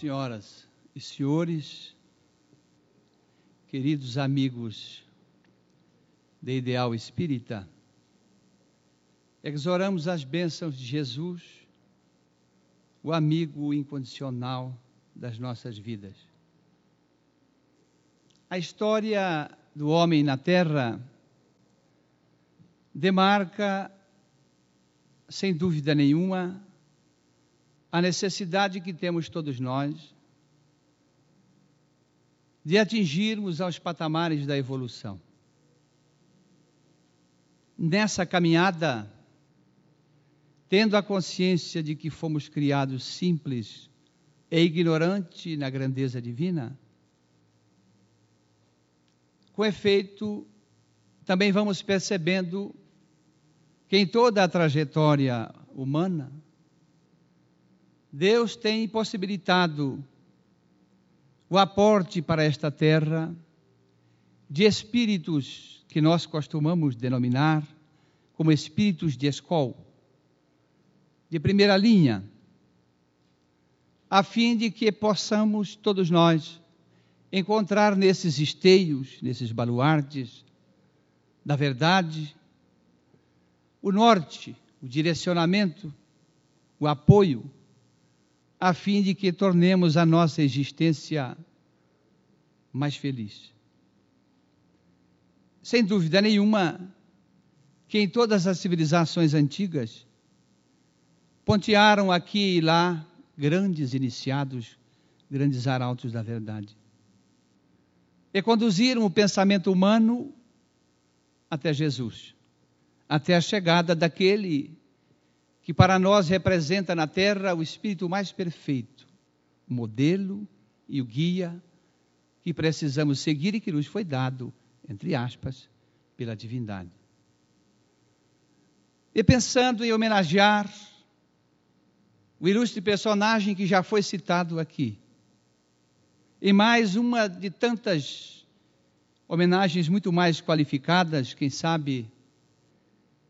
senhoras e senhores, queridos amigos de Ideal Espírita, exoramos as bênçãos de Jesus, o amigo incondicional das nossas vidas. A história do homem na terra demarca, sem dúvida nenhuma, a necessidade que temos todos nós de atingirmos aos patamares da evolução. Nessa caminhada, tendo a consciência de que fomos criados simples e ignorantes na grandeza divina, com efeito, também vamos percebendo que em toda a trajetória humana, Deus tem possibilitado o aporte para esta terra de espíritos que nós costumamos denominar como espíritos de escola, de primeira linha, a fim de que possamos todos nós encontrar nesses esteios, nesses baluartes da verdade, o norte, o direcionamento, o apoio a fim de que tornemos a nossa existência mais feliz. Sem dúvida nenhuma, que em todas as civilizações antigas pontearam aqui e lá grandes iniciados, grandes arautos da verdade. E conduziram o pensamento humano até Jesus, até a chegada daquele que para nós representa na terra o espírito mais perfeito, o modelo e o guia que precisamos seguir e que nos foi dado, entre aspas, pela divindade. E pensando em homenagear o ilustre personagem que já foi citado aqui, e mais uma de tantas homenagens muito mais qualificadas, quem sabe,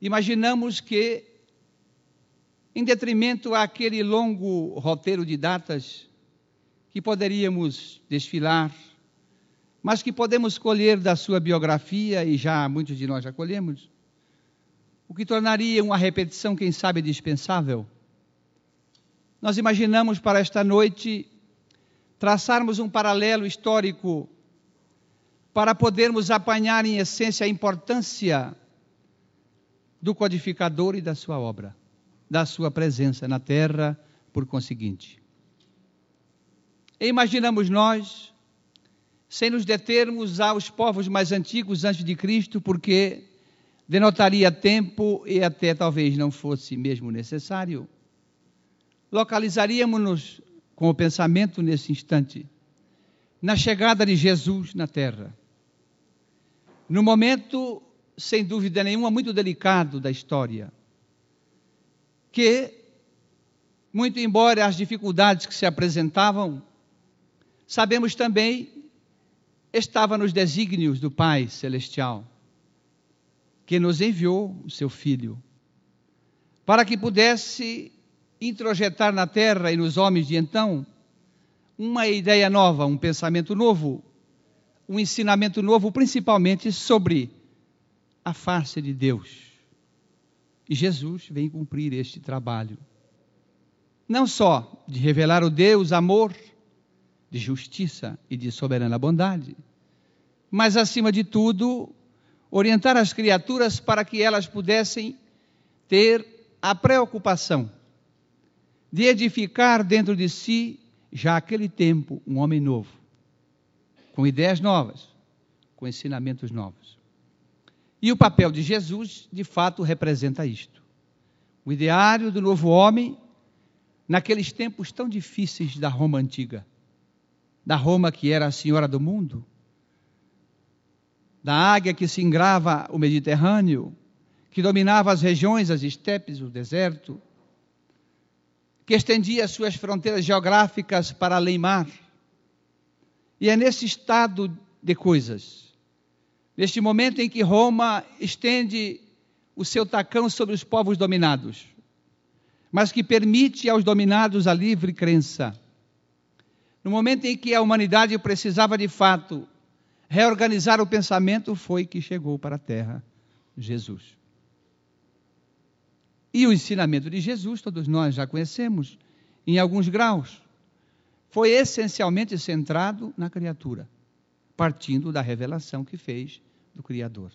imaginamos que em detrimento àquele longo roteiro de datas que poderíamos desfilar, mas que podemos colher da sua biografia, e já muitos de nós já colhemos, o que tornaria uma repetição, quem sabe, dispensável. Nós imaginamos para esta noite traçarmos um paralelo histórico para podermos apanhar em essência a importância do codificador e da sua obra da sua presença na terra, por conseguinte. E imaginamos nós, sem nos determos aos povos mais antigos antes de Cristo, porque denotaria tempo e até talvez não fosse mesmo necessário, localizaríamos-nos com o pensamento nesse instante na chegada de Jesus na terra. No momento, sem dúvida nenhuma, muito delicado da história que, muito embora as dificuldades que se apresentavam, sabemos também estava nos desígnios do Pai Celestial, que nos enviou o seu Filho, para que pudesse introjetar na terra e nos homens de então uma ideia nova, um pensamento novo, um ensinamento novo, principalmente sobre a face de Deus e Jesus vem cumprir este trabalho. Não só de revelar o Deus amor, de justiça e de soberana bondade, mas acima de tudo, orientar as criaturas para que elas pudessem ter a preocupação de edificar dentro de si, já aquele tempo, um homem novo, com ideias novas, com ensinamentos novos. E o papel de Jesus, de fato, representa isto. O ideário do novo homem, naqueles tempos tão difíceis da Roma antiga, da Roma que era a senhora do mundo, da águia que se engrava o Mediterrâneo, que dominava as regiões, as estepes, o deserto, que estendia suas fronteiras geográficas para além mar. E é nesse estado de coisas neste momento em que Roma estende o seu tacão sobre os povos dominados, mas que permite aos dominados a livre crença, no momento em que a humanidade precisava de fato reorganizar o pensamento, foi que chegou para a terra Jesus. E o ensinamento de Jesus, todos nós já conhecemos, em alguns graus, foi essencialmente centrado na criatura, partindo da revelação que fez do Criador.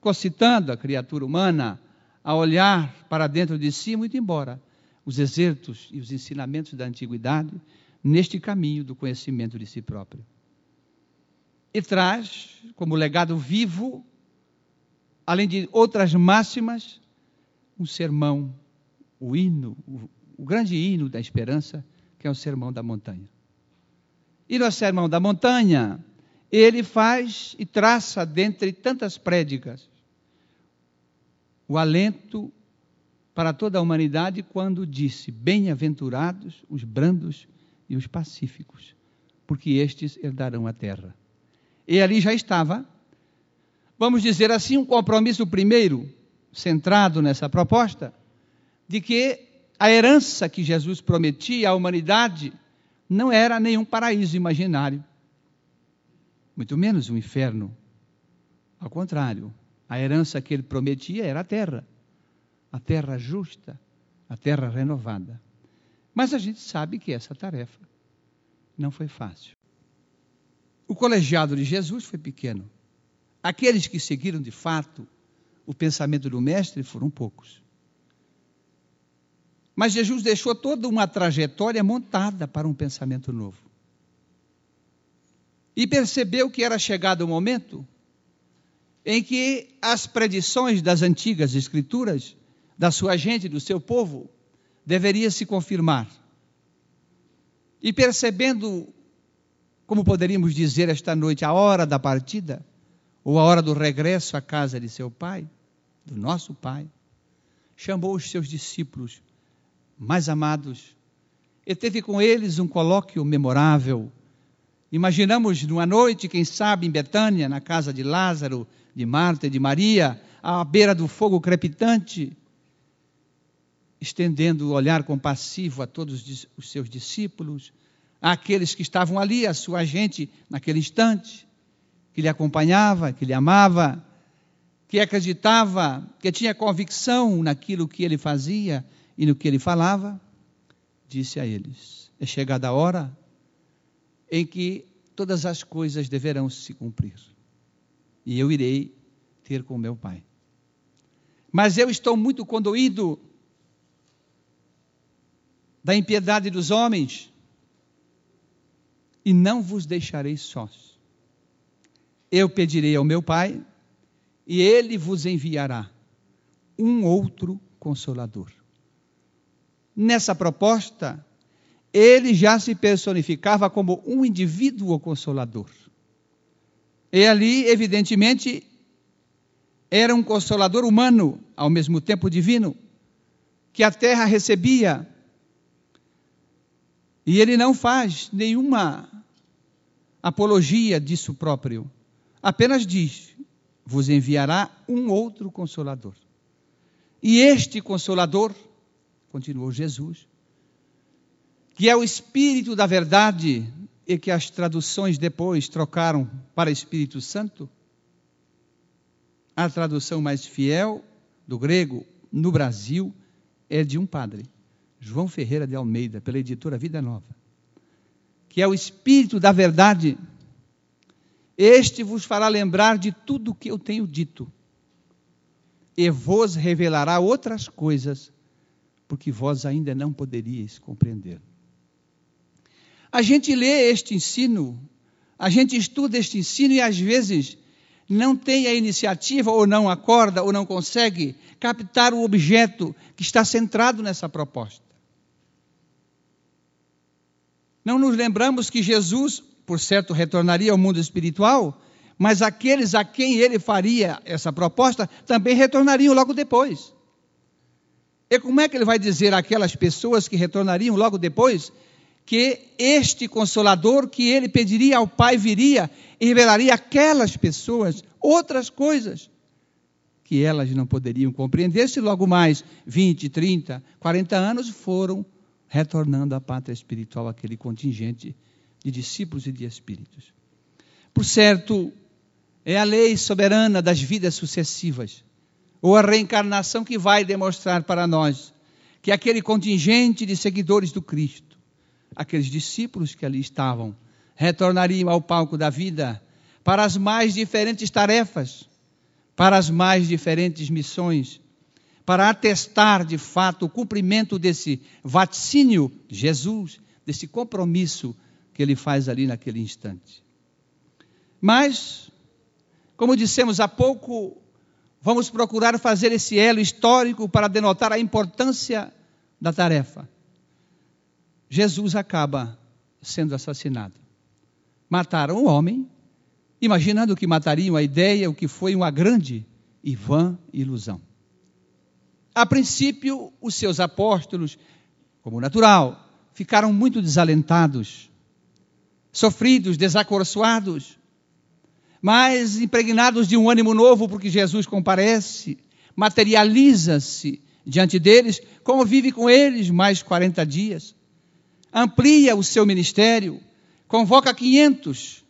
Concitando a criatura humana a olhar para dentro de si, muito embora os exertos e os ensinamentos da antiguidade neste caminho do conhecimento de si próprio. E traz como legado vivo, além de outras máximas, um sermão, o hino, o, o grande hino da esperança, que é o sermão da montanha. E no sermão da montanha, ele faz e traça, dentre tantas prédicas, o alento para toda a humanidade quando disse: Bem-aventurados os brandos e os pacíficos, porque estes herdarão a terra. E ali já estava, vamos dizer assim, um compromisso primeiro centrado nessa proposta, de que a herança que Jesus prometia à humanidade não era nenhum paraíso imaginário, muito menos um inferno. Ao contrário, a herança que ele prometia era a terra, a terra justa, a terra renovada. Mas a gente sabe que essa tarefa não foi fácil. O colegiado de Jesus foi pequeno. Aqueles que seguiram de fato o pensamento do Mestre foram poucos. Mas Jesus deixou toda uma trajetória montada para um pensamento novo. E percebeu que era chegado o momento em que as predições das antigas escrituras, da sua gente, do seu povo, deveriam se confirmar. E percebendo, como poderíamos dizer esta noite, a hora da partida, ou a hora do regresso à casa de seu pai, do nosso Pai, chamou os seus discípulos mais amados e teve com eles um colóquio memorável. Imaginamos numa noite, quem sabe, em Betânia, na casa de Lázaro, de Marta e de Maria, à beira do fogo crepitante, estendendo o olhar compassivo a todos os seus discípulos, àqueles que estavam ali, a sua gente naquele instante, que lhe acompanhava, que lhe amava, que acreditava, que tinha convicção naquilo que ele fazia e no que ele falava, disse a eles: É chegada a hora em que todas as coisas deverão se cumprir, e eu irei ter com meu Pai. Mas eu estou muito condoído da impiedade dos homens, e não vos deixarei sós. Eu pedirei ao meu Pai, e ele vos enviará um outro consolador. Nessa proposta, ele já se personificava como um indivíduo consolador. E ali, evidentemente, era um consolador humano, ao mesmo tempo divino, que a terra recebia. E ele não faz nenhuma apologia disso próprio, apenas diz: vos enviará um outro consolador. E este consolador, continuou Jesus, que é o Espírito da Verdade e que as traduções depois trocaram para Espírito Santo, a tradução mais fiel do grego no Brasil é de um padre, João Ferreira de Almeida, pela editora Vida Nova, que é o Espírito da Verdade este vos fará lembrar de tudo o que eu tenho dito, e vos revelará outras coisas, porque vós ainda não poderíeis compreender. A gente lê este ensino, a gente estuda este ensino e às vezes não tem a iniciativa, ou não acorda, ou não consegue captar o objeto que está centrado nessa proposta. Não nos lembramos que Jesus por certo, retornaria ao mundo espiritual, mas aqueles a quem ele faria essa proposta também retornariam logo depois. E como é que ele vai dizer àquelas pessoas que retornariam logo depois que este consolador que ele pediria ao Pai viria e revelaria àquelas pessoas outras coisas que elas não poderiam compreender se logo mais 20, 30, 40 anos foram retornando à pátria espiritual aquele contingente de discípulos e de espíritos. Por certo, é a lei soberana das vidas sucessivas, ou a reencarnação que vai demonstrar para nós que aquele contingente de seguidores do Cristo, aqueles discípulos que ali estavam, retornariam ao palco da vida para as mais diferentes tarefas, para as mais diferentes missões, para atestar de fato o cumprimento desse vaticínio de Jesus, desse compromisso que ele faz ali naquele instante. Mas, como dissemos há pouco, vamos procurar fazer esse elo histórico para denotar a importância da tarefa. Jesus acaba sendo assassinado. Mataram um homem, imaginando que matariam a ideia, o que foi uma grande e vã ilusão. A princípio, os seus apóstolos, como natural, ficaram muito desalentados, sofridos, desacorçoados, mas impregnados de um ânimo novo, porque Jesus comparece, materializa-se diante deles, convive com eles mais 40 dias, amplia o seu ministério, convoca 500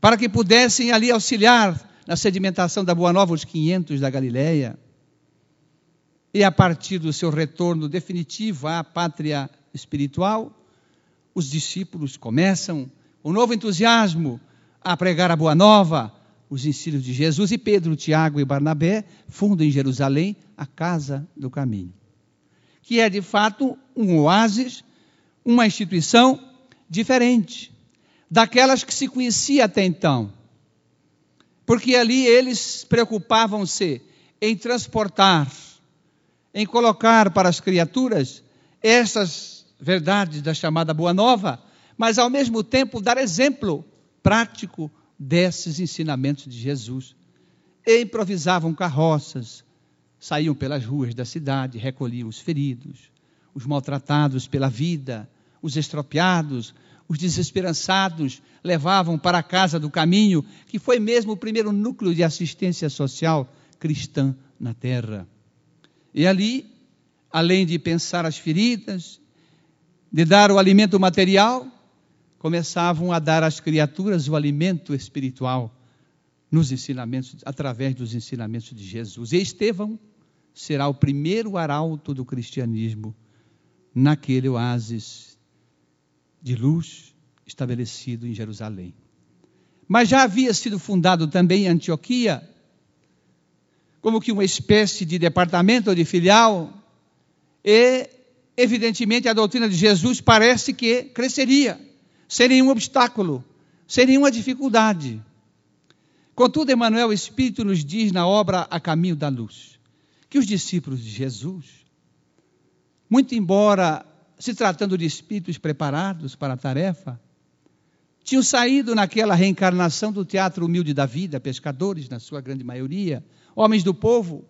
para que pudessem ali auxiliar na sedimentação da Boa Nova os 500 da Galileia. E a partir do seu retorno definitivo à pátria espiritual, os discípulos começam um novo entusiasmo a pregar a Boa Nova, os ensinos de Jesus, e Pedro, Tiago e Barnabé fundam em Jerusalém a Casa do Caminho, que é de fato um oásis, uma instituição diferente daquelas que se conhecia até então. Porque ali eles preocupavam-se em transportar, em colocar para as criaturas essas verdades da chamada Boa Nova, mas ao mesmo tempo dar exemplo prático desses ensinamentos de Jesus. E improvisavam carroças, saíam pelas ruas da cidade, recolhiam os feridos, os maltratados pela vida, os estropiados, os desesperançados levavam para a casa do caminho, que foi mesmo o primeiro núcleo de assistência social cristã na terra. E ali, além de pensar as feridas, de dar o alimento material, começavam a dar às criaturas o alimento espiritual nos ensinamentos, através dos ensinamentos de Jesus. E Estevão será o primeiro arauto do cristianismo naquele oásis de luz estabelecido em Jerusalém. Mas já havia sido fundado também em Antioquia, como que uma espécie de departamento ou de filial, e evidentemente a doutrina de Jesus parece que cresceria, sem nenhum obstáculo, sem nenhuma dificuldade. Contudo, Emmanuel, o Espírito nos diz na obra A Caminho da Luz, que os discípulos de Jesus, muito embora se tratando de espíritos preparados para a tarefa, tinham saído naquela reencarnação do teatro humilde da vida, pescadores, na sua grande maioria, homens do povo.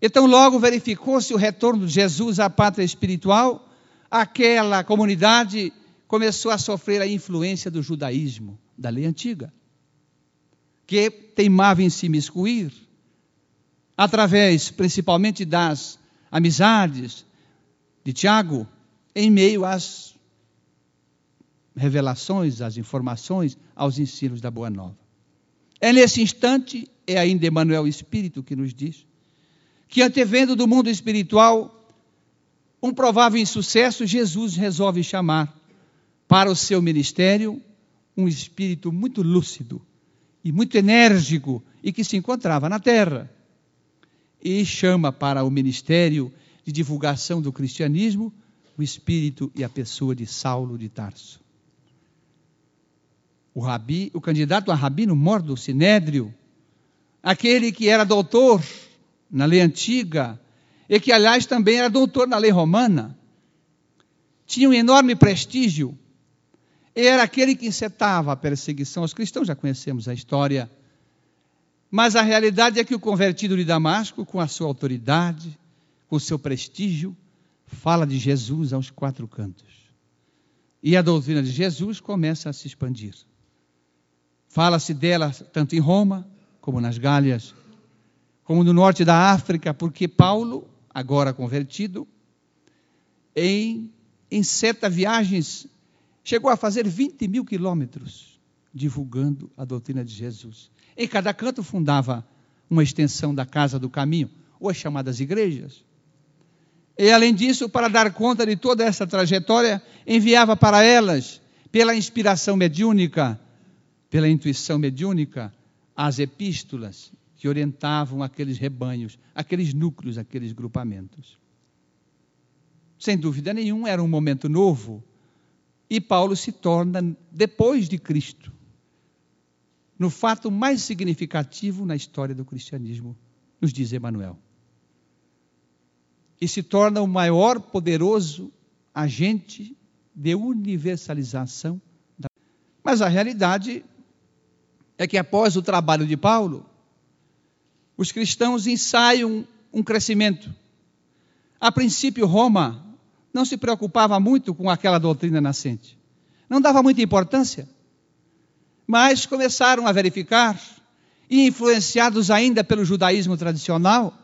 Então, logo verificou-se o retorno de Jesus à pátria espiritual, aquela comunidade começou a sofrer a influência do judaísmo, da lei antiga, que teimava em se miscuir, através principalmente das amizades, de Tiago em meio às revelações, às informações, aos ensinos da Boa Nova. É nesse instante, é ainda Emmanuel Espírito que nos diz, que antevendo do mundo espiritual um provável insucesso, Jesus resolve chamar para o seu ministério um espírito muito lúcido e muito enérgico e que se encontrava na terra. E chama para o ministério de divulgação do cristianismo, o espírito e a pessoa de Saulo de Tarso. O, rabi, o candidato a rabino mor do Sinédrio, aquele que era doutor na lei antiga e que, aliás, também era doutor na lei romana, tinha um enorme prestígio. Era aquele que incitava a perseguição aos cristãos, já conhecemos a história. Mas a realidade é que o convertido de Damasco, com a sua autoridade, com seu prestígio, fala de Jesus aos quatro cantos. E a doutrina de Jesus começa a se expandir. Fala-se dela tanto em Roma, como nas Gálias, como no norte da África, porque Paulo, agora convertido, em, em certas viagens, chegou a fazer 20 mil quilômetros divulgando a doutrina de Jesus. Em cada canto fundava uma extensão da Casa do Caminho, ou as chamadas igrejas. E além disso, para dar conta de toda essa trajetória, enviava para elas, pela inspiração mediúnica, pela intuição mediúnica, as epístolas que orientavam aqueles rebanhos, aqueles núcleos, aqueles grupamentos. Sem dúvida nenhuma, era um momento novo, e Paulo se torna, depois de Cristo, no fato mais significativo na história do cristianismo, nos diz Emmanuel e se torna o maior poderoso agente de universalização. Mas a realidade é que após o trabalho de Paulo, os cristãos ensaiam um crescimento. A princípio, Roma não se preocupava muito com aquela doutrina nascente, não dava muita importância, mas começaram a verificar, e influenciados ainda pelo judaísmo tradicional,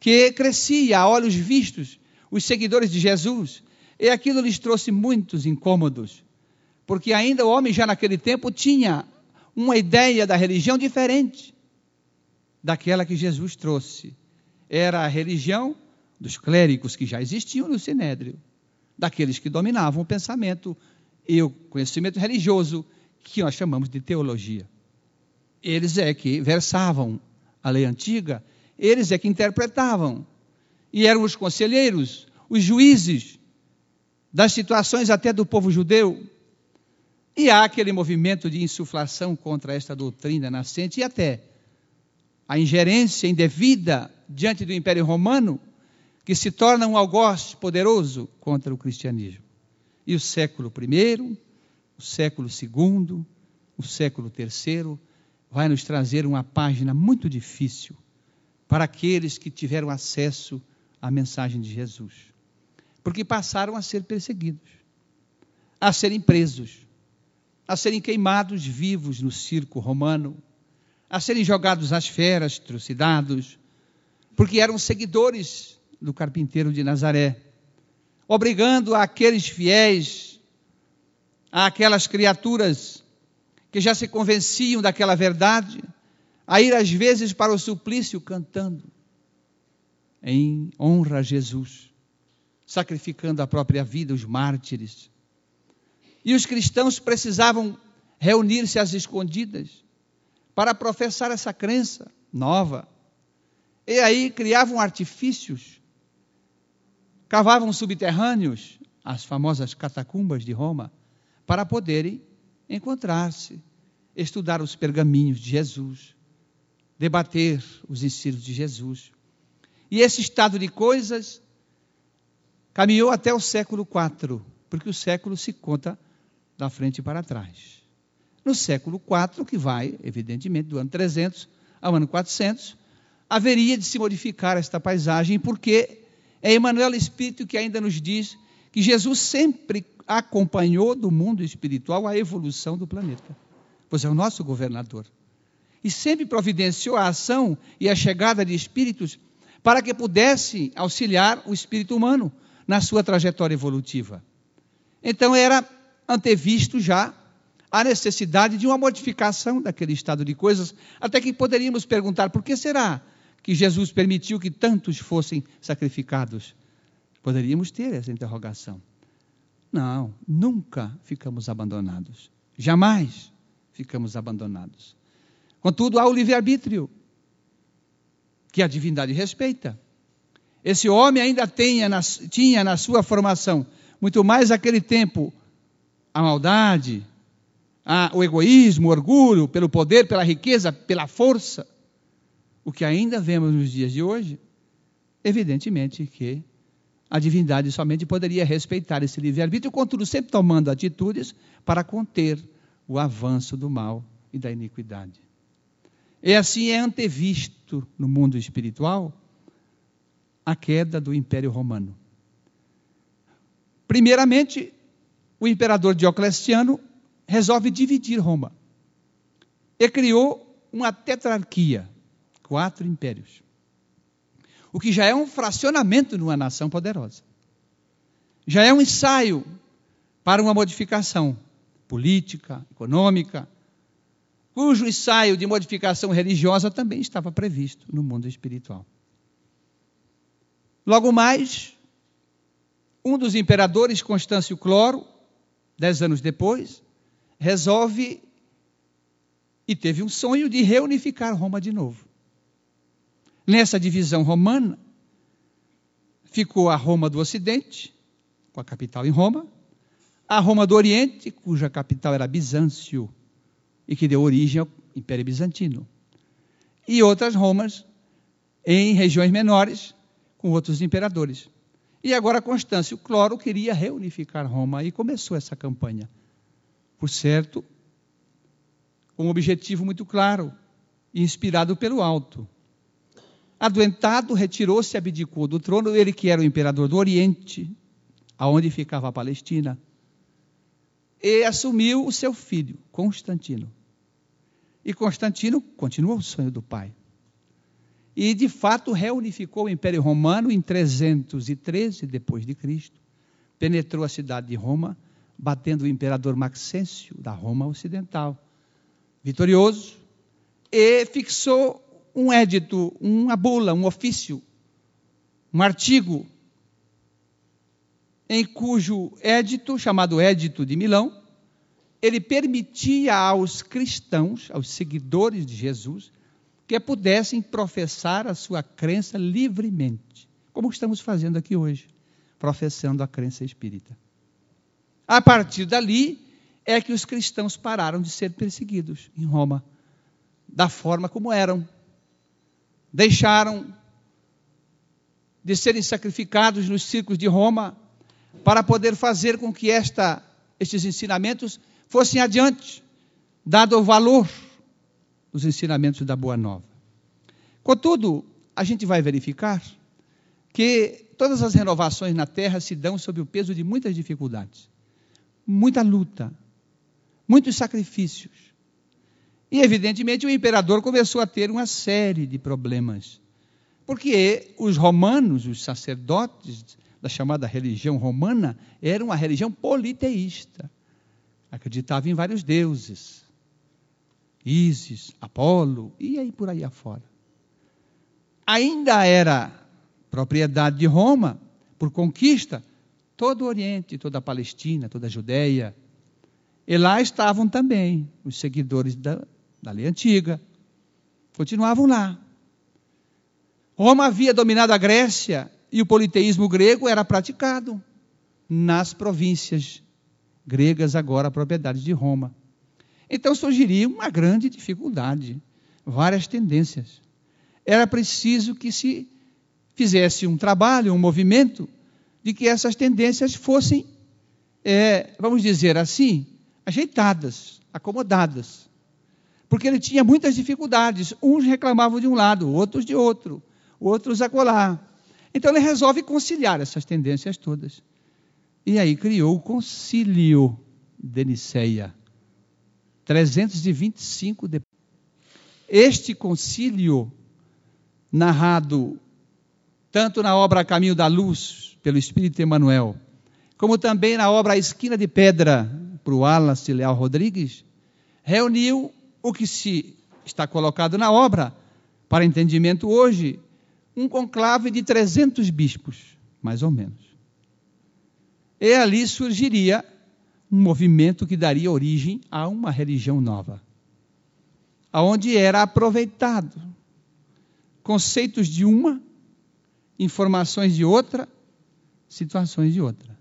que crescia a olhos vistos os seguidores de Jesus, e aquilo lhes trouxe muitos incômodos, porque ainda o homem já naquele tempo tinha uma ideia da religião diferente daquela que Jesus trouxe. Era a religião dos clérigos que já existiam no Sinédrio, daqueles que dominavam o pensamento e o conhecimento religioso, que nós chamamos de teologia. Eles é que versavam a lei antiga eles é que interpretavam. E eram os conselheiros, os juízes das situações até do povo judeu. E há aquele movimento de insuflação contra esta doutrina nascente e até a ingerência indevida diante do Império Romano, que se torna um algoz poderoso contra o cristianismo. E o século I, o século II, o século III vai nos trazer uma página muito difícil para aqueles que tiveram acesso à mensagem de Jesus. Porque passaram a ser perseguidos, a serem presos, a serem queimados vivos no circo romano, a serem jogados às feras, trucidados, porque eram seguidores do carpinteiro de Nazaré, obrigando aqueles fiéis, aquelas criaturas que já se convenciam daquela verdade, a ir às vezes para o suplício cantando em honra a Jesus, sacrificando a própria vida, os mártires. E os cristãos precisavam reunir-se às escondidas para professar essa crença nova. E aí criavam artifícios, cavavam subterrâneos, as famosas catacumbas de Roma, para poderem encontrar-se, estudar os pergaminhos de Jesus debater os ensinos de Jesus. E esse estado de coisas caminhou até o século IV, porque o século se conta da frente para trás. No século IV, que vai, evidentemente, do ano 300 ao ano 400, haveria de se modificar esta paisagem, porque é Emmanuel Espírito que ainda nos diz que Jesus sempre acompanhou do mundo espiritual a evolução do planeta, pois é o nosso governador e sempre providenciou a ação e a chegada de espíritos para que pudesse auxiliar o espírito humano na sua trajetória evolutiva. Então era antevisto já a necessidade de uma modificação daquele estado de coisas, até que poderíamos perguntar por que será que Jesus permitiu que tantos fossem sacrificados? Poderíamos ter essa interrogação. Não, nunca ficamos abandonados. Jamais ficamos abandonados. Contudo, há o livre-arbítrio, que a divindade respeita. Esse homem ainda tinha na, tinha na sua formação, muito mais aquele tempo, a maldade, a, o egoísmo, o orgulho, pelo poder, pela riqueza, pela força. O que ainda vemos nos dias de hoje, evidentemente que a divindade somente poderia respeitar esse livre-arbítrio, contudo, sempre tomando atitudes para conter o avanço do mal e da iniquidade. E assim é antevisto no mundo espiritual a queda do Império Romano. Primeiramente, o imperador Diocleciano resolve dividir Roma e criou uma tetrarquia, quatro impérios. O que já é um fracionamento numa nação poderosa. já é um ensaio para uma modificação política, econômica, cujo ensaio de modificação religiosa também estava previsto no mundo espiritual. Logo mais, um dos imperadores, Constâncio Cloro, dez anos depois, resolve e teve um sonho de reunificar Roma de novo. Nessa divisão romana, ficou a Roma do Ocidente, com a capital em Roma, a Roma do Oriente, cuja capital era Bizâncio, e que deu origem ao Império Bizantino, e outras Romas em regiões menores, com outros imperadores. E agora Constâncio Cloro queria reunificar Roma e começou essa campanha. Por certo, com um objetivo muito claro inspirado pelo alto. Adoentado, retirou-se e abdicou do trono, ele que era o imperador do Oriente, aonde ficava a Palestina, e assumiu o seu filho, Constantino. E Constantino continuou o sonho do pai. E de fato reunificou o Império Romano em 313 depois de Cristo. Penetrou a cidade de Roma, batendo o imperador Maxêncio da Roma Ocidental, vitorioso, e fixou um édito, uma bula, um ofício, um artigo, em cujo édito, chamado Édito de Milão, ele permitia aos cristãos, aos seguidores de Jesus, que pudessem professar a sua crença livremente, como estamos fazendo aqui hoje, professando a crença espírita. A partir dali é que os cristãos pararam de ser perseguidos em Roma, da forma como eram, deixaram de serem sacrificados nos círculos de Roma para poder fazer com que esta, estes ensinamentos fossem adiante, dado o valor dos ensinamentos da Boa Nova. Contudo, a gente vai verificar que todas as renovações na Terra se dão sob o peso de muitas dificuldades, muita luta, muitos sacrifícios. E, evidentemente, o imperador começou a ter uma série de problemas. Porque os romanos, os sacerdotes da chamada religião romana, eram uma religião politeísta. Acreditavam em vários deuses. Ísis, Apolo, e aí por aí afora. Ainda era propriedade de Roma, por conquista, todo o Oriente, toda a Palestina, toda a Judéia. E lá estavam também os seguidores da, da lei antiga, continuavam lá. Roma havia dominado a Grécia e o politeísmo grego era praticado nas províncias gregas, agora propriedades de Roma. Então surgiria uma grande dificuldade, várias tendências. Era preciso que se fizesse um trabalho, um movimento, de que essas tendências fossem, é, vamos dizer assim, ajeitadas, acomodadas porque ele tinha muitas dificuldades. Uns reclamavam de um lado, outros de outro, outros acolá. Então ele resolve conciliar essas tendências todas. E aí criou o Concílio de Niceia, 325 depois. Este concílio, narrado tanto na obra Caminho da Luz, pelo Espírito Emmanuel, como também na obra A Esquina de Pedra, para o Wallace Leal Rodrigues, reuniu o que se está colocado na obra, para entendimento hoje, um conclave de 300 bispos, mais ou menos. E ali surgiria um movimento que daria origem a uma religião nova, aonde era aproveitado conceitos de uma, informações de outra, situações de outra.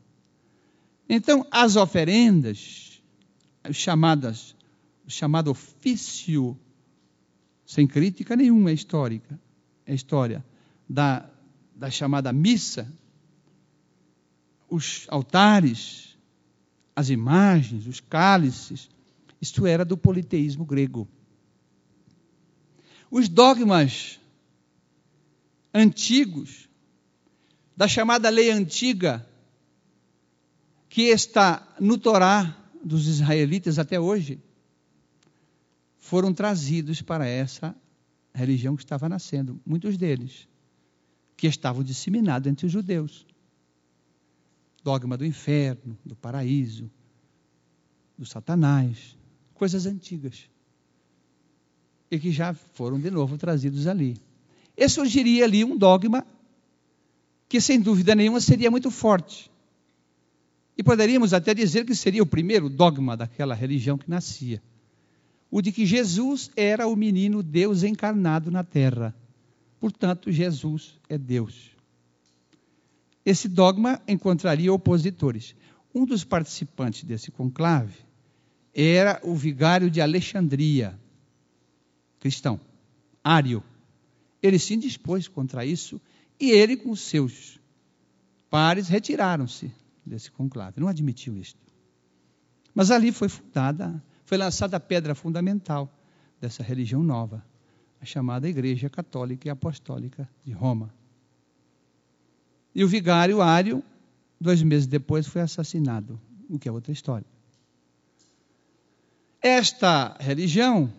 Então, as oferendas, chamadas o chamado ofício, sem crítica nenhuma, é histórica, é história, da, da chamada missa, os altares, as imagens, os cálices, isto era do politeísmo grego. Os dogmas antigos, da chamada lei antiga, que está no Torá dos israelitas até hoje, foram trazidos para essa religião que estava nascendo, muitos deles, que estavam disseminados entre os judeus. Dogma do inferno, do paraíso, do Satanás, coisas antigas e que já foram de novo trazidos ali. E surgiria ali um dogma que, sem dúvida nenhuma, seria muito forte. E poderíamos até dizer que seria o primeiro dogma daquela religião que nascia: o de que Jesus era o menino Deus encarnado na terra. Portanto, Jesus é Deus. Esse dogma encontraria opositores. Um dos participantes desse conclave era o vigário de Alexandria, cristão, Ário. Ele se indispôs contra isso e ele com seus pares retiraram-se desse conclave, não admitiu isto. Mas ali foi fundada, foi lançada a pedra fundamental dessa religião nova, a chamada Igreja Católica e Apostólica de Roma. E o vigário Ário, dois meses depois, foi assassinado, o que é outra história. Esta religião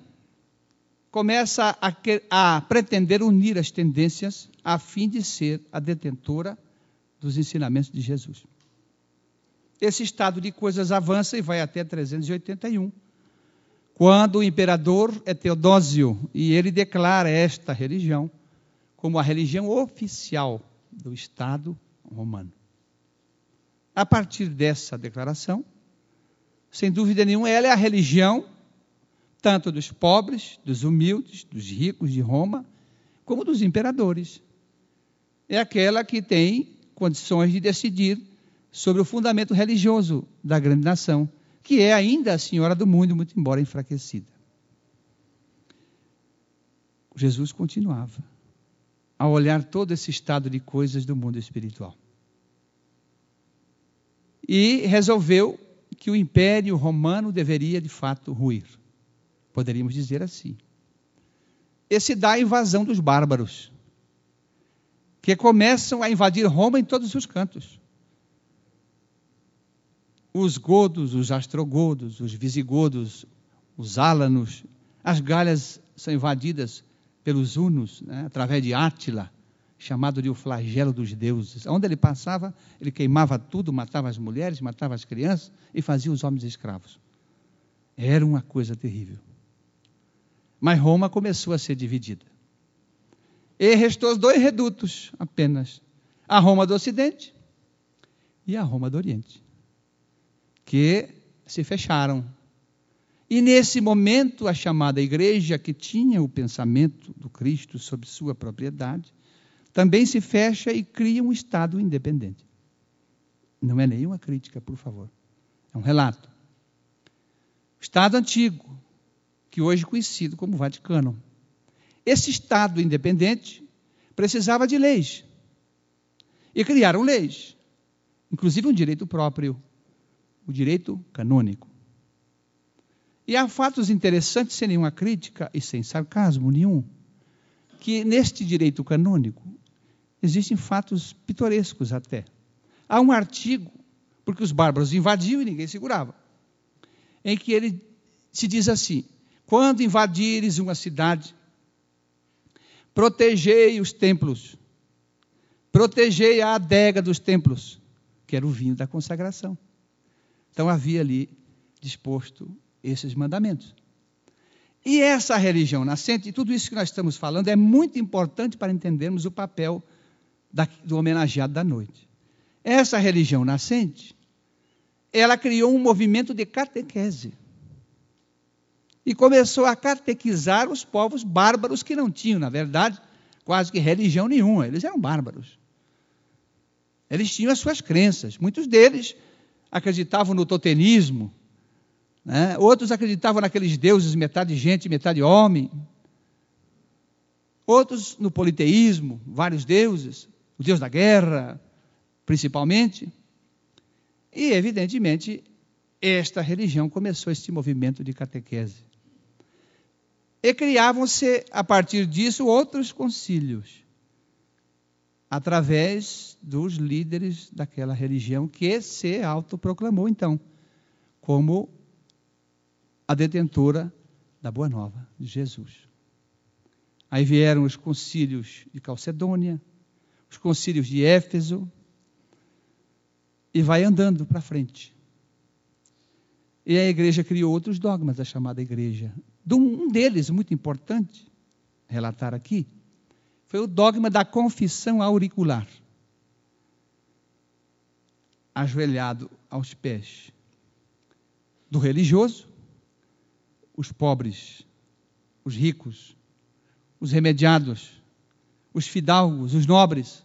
começa a, a, pretender unir as tendências a fim de ser a detentora dos ensinamentos de Jesus. Esse estado de coisas avança e vai até 381, quando o imperador é Teodósio e ele declara esta religião como a religião oficial do Estado romano. A partir dessa declaração, sem dúvida nenhuma, ela é a religião tanto dos pobres, dos humildes, dos ricos de Roma, como dos imperadores. É aquela que tem condições de decidir sobre o fundamento religioso da grande nação, que é ainda a senhora do mundo, muito embora enfraquecida. Jesus continuava a olhar todo esse estado de coisas do mundo espiritual. E resolveu que o império romano deveria de fato ruir. Poderíamos dizer assim. Esse dá a invasão dos bárbaros, que começam a invadir Roma em todos os cantos. Os godos, os astrogodos, os visigodos, os álanos, as galhas são invadidas pelos hunos, né, através de Átila, chamado de o flagelo dos deuses. Onde ele passava, ele queimava tudo, matava as mulheres, matava as crianças e fazia os homens escravos. Era uma coisa terrível. Mas Roma começou a ser dividida. E restou dois redutos apenas: a Roma do Ocidente e a Roma do Oriente, que se fecharam. E nesse momento, a chamada igreja, que tinha o pensamento do Cristo sobre sua propriedade, também se fecha e cria um Estado independente. Não é nenhuma crítica, por favor. É um relato. O Estado antigo, que hoje é conhecido como Vaticano. Esse Estado independente precisava de leis. E criaram leis, inclusive um direito próprio, o direito canônico. E há fatos interessantes, sem nenhuma crítica e sem sarcasmo nenhum, que neste direito canônico existem fatos pitorescos até. Há um artigo, porque os bárbaros invadiam e ninguém segurava, em que ele se diz assim: quando invadires uma cidade, protegei os templos, protegei a adega dos templos, que era o vinho da consagração. Então havia ali disposto esses mandamentos. E essa religião nascente, e tudo isso que nós estamos falando, é muito importante para entendermos o papel da, do homenageado da noite. Essa religião nascente, ela criou um movimento de catequese e começou a catequizar os povos bárbaros que não tinham, na verdade, quase que religião nenhuma, eles eram bárbaros. Eles tinham as suas crenças, muitos deles acreditavam no totenismo, né? outros acreditavam naqueles deuses, metade gente, metade homem, outros no politeísmo, vários deuses, o deus da guerra, principalmente. E, evidentemente, esta religião começou esse movimento de catequese. E criavam-se, a partir disso, outros concílios, através dos líderes daquela religião que se autoproclamou, então, como a detentora da Boa Nova de Jesus. Aí vieram os concílios de Calcedônia, os concílios de Éfeso, e vai andando para frente. E a igreja criou outros dogmas, a chamada igreja. Um deles, muito importante, relatar aqui, foi o dogma da confissão auricular. Ajoelhado aos pés do religioso, os pobres, os ricos, os remediados, os fidalgos, os nobres,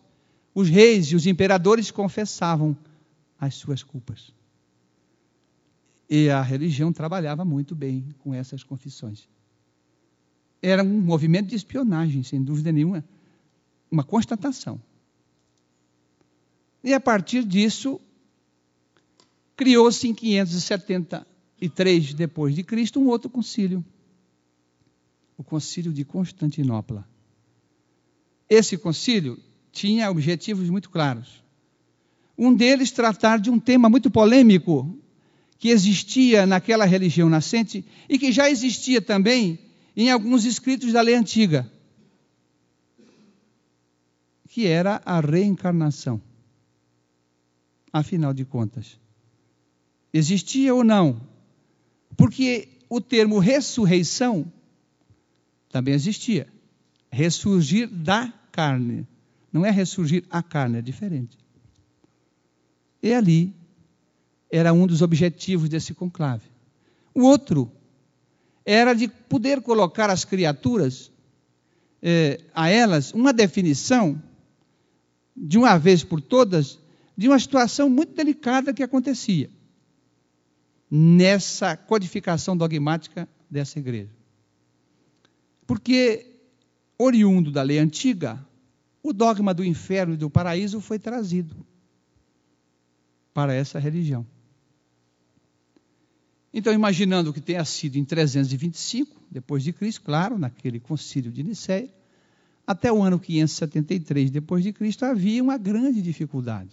os reis e os imperadores confessavam as suas culpas. E a religião trabalhava muito bem com essas confissões. Era um movimento de espionagem, sem dúvida nenhuma, uma constatação. E a partir disso, criou-se em 573 depois de Cristo um outro concílio, o Concílio de Constantinopla. Esse concílio tinha objetivos muito claros. Um deles tratar de um tema muito polêmico que existia naquela religião nascente e que já existia também em alguns escritos da lei antiga, que era a reencarnação. Afinal de contas, existia ou não? Porque o termo ressurreição também existia. Ressurgir da carne. Não é ressurgir a carne, é diferente. E ali era um dos objetivos desse conclave. O outro era de poder colocar as criaturas, eh, a elas, uma definição, de uma vez por todas, de uma situação muito delicada que acontecia nessa codificação dogmática dessa igreja. Porque, oriundo da lei antiga, o dogma do inferno e do paraíso foi trazido para essa religião. Então, imaginando que tenha sido em 325 depois de Cristo, claro, naquele concílio de Nicéia, até o ano 573 depois de Cristo havia uma grande dificuldade.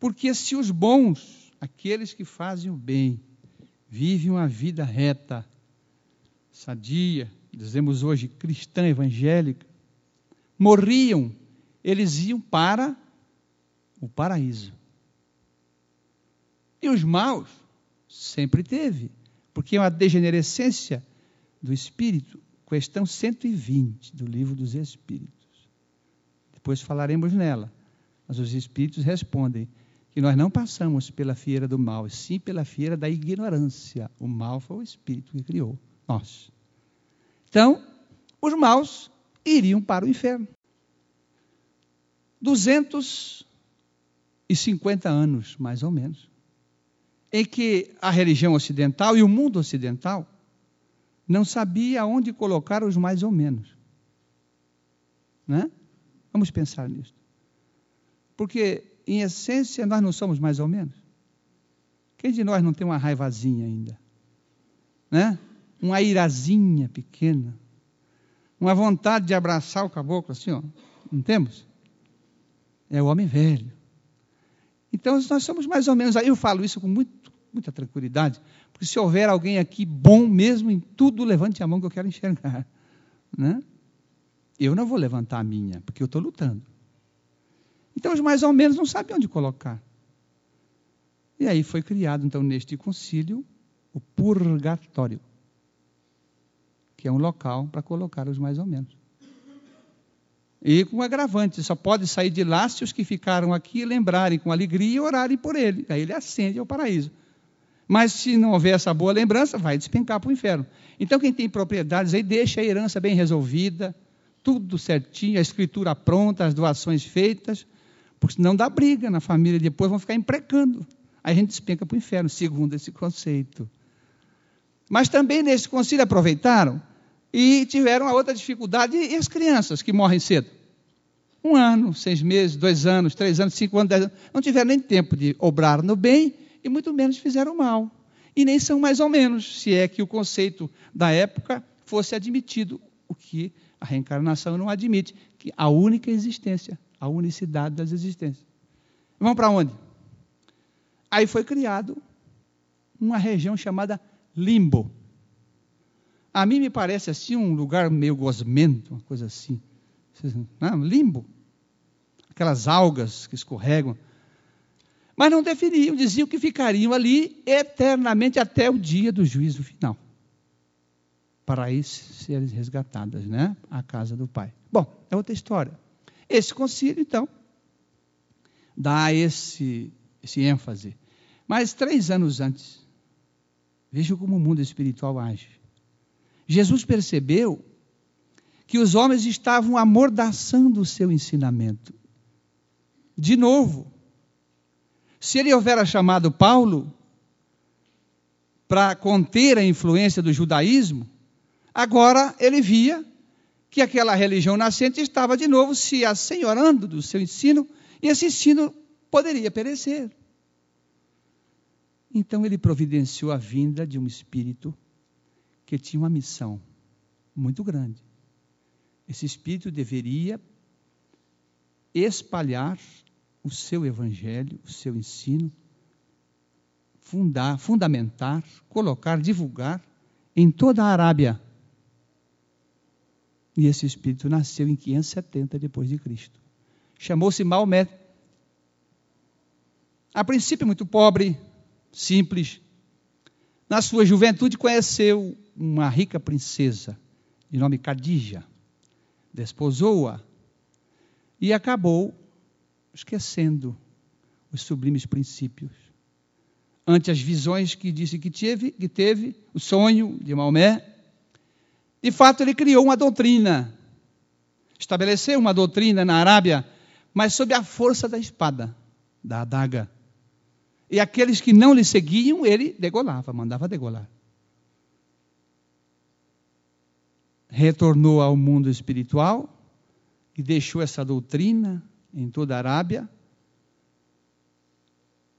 Porque se os bons, aqueles que fazem o bem, vivem uma vida reta, sadia, dizemos hoje cristã evangélica, morriam, eles iam para o paraíso. E os maus sempre teve, porque é uma degenerescência do espírito. Questão 120 do livro dos Espíritos. Depois falaremos nela. Mas os Espíritos respondem que nós não passamos pela fieira do mal, sim pela fieira da ignorância. O mal foi o Espírito que criou nós. Então, os maus iriam para o inferno. 250 anos, mais ou menos em que a religião ocidental e o mundo ocidental não sabia onde colocar os mais ou menos. Né? Vamos pensar nisso. Porque, em essência, nós não somos mais ou menos. Quem de nós não tem uma raivazinha ainda? Né? Uma irazinha pequena. Uma vontade de abraçar o caboclo assim, ó. Não temos? É o homem velho. Então, nós somos mais ou menos. Aí eu falo isso com muito, muita tranquilidade, porque se houver alguém aqui bom mesmo em tudo, levante a mão que eu quero enxergar. Né? Eu não vou levantar a minha, porque eu estou lutando. Então, os mais ou menos não sabem onde colocar. E aí foi criado, então, neste concílio, o purgatório, que é um local para colocar os mais ou menos. E com agravante, só pode sair de lá se os que ficaram aqui lembrarem com alegria e orarem por ele. Aí ele ascende ao paraíso. Mas se não houver essa boa lembrança, vai despencar para o inferno. Então, quem tem propriedades aí, deixa a herança bem resolvida, tudo certinho, a escritura pronta, as doações feitas, porque senão dá briga na família, depois vão ficar imprecando. Aí a gente despenca para o inferno, segundo esse conceito. Mas também nesse concílio aproveitaram e tiveram a outra dificuldade, e as crianças que morrem cedo? Um ano, seis meses, dois anos, três anos, cinco anos, dez anos, não tiveram nem tempo de obrar no bem e muito menos fizeram mal. E nem são mais ou menos, se é que o conceito da época fosse admitido, o que a reencarnação não admite, que a única existência, a unicidade das existências. Vamos para onde? Aí foi criado uma região chamada limbo. A mim me parece assim um lugar meio gosmento, uma coisa assim. Não, limbo. Aquelas algas que escorregam. Mas não definiam, diziam que ficariam ali eternamente até o dia do juízo final. Para aí serem resgatadas, né? A casa do Pai. Bom, é outra história. Esse concílio, então, dá esse, esse ênfase. Mas três anos antes, veja como o mundo espiritual age. Jesus percebeu que os homens estavam amordaçando o seu ensinamento. De novo, se ele houvera chamado Paulo para conter a influência do judaísmo, agora ele via que aquela religião nascente estava de novo se assenhorando do seu ensino e esse ensino poderia perecer. Então ele providenciou a vinda de um espírito que tinha uma missão muito grande. Esse espírito deveria espalhar o seu evangelho, o seu ensino, fundar, fundamentar, colocar, divulgar em toda a Arábia. E esse espírito nasceu em 570 depois de Cristo. Chamou-se Maomé. A princípio muito pobre, simples. Na sua juventude conheceu uma rica princesa de nome Cadija. Desposou-a e acabou esquecendo os sublimes princípios. Ante as visões que disse que teve, que teve o sonho de Maomé, de fato ele criou uma doutrina, estabeleceu uma doutrina na Arábia, mas sob a força da espada, da adaga. E aqueles que não lhe seguiam, ele degolava, mandava degolar. Retornou ao mundo espiritual e deixou essa doutrina em toda a Arábia.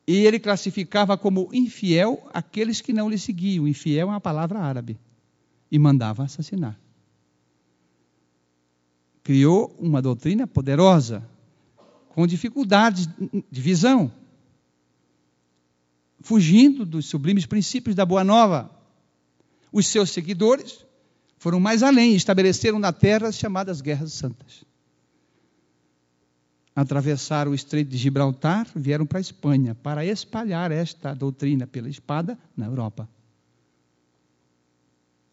E ele classificava como infiel aqueles que não lhe seguiam. Infiel é uma palavra árabe. E mandava assassinar. Criou uma doutrina poderosa, com dificuldades de visão, fugindo dos sublimes princípios da Boa Nova. Os seus seguidores foram mais além, estabeleceram na terra as chamadas guerras santas atravessaram o Estreito de Gibraltar, vieram para a Espanha para espalhar esta doutrina pela espada na Europa.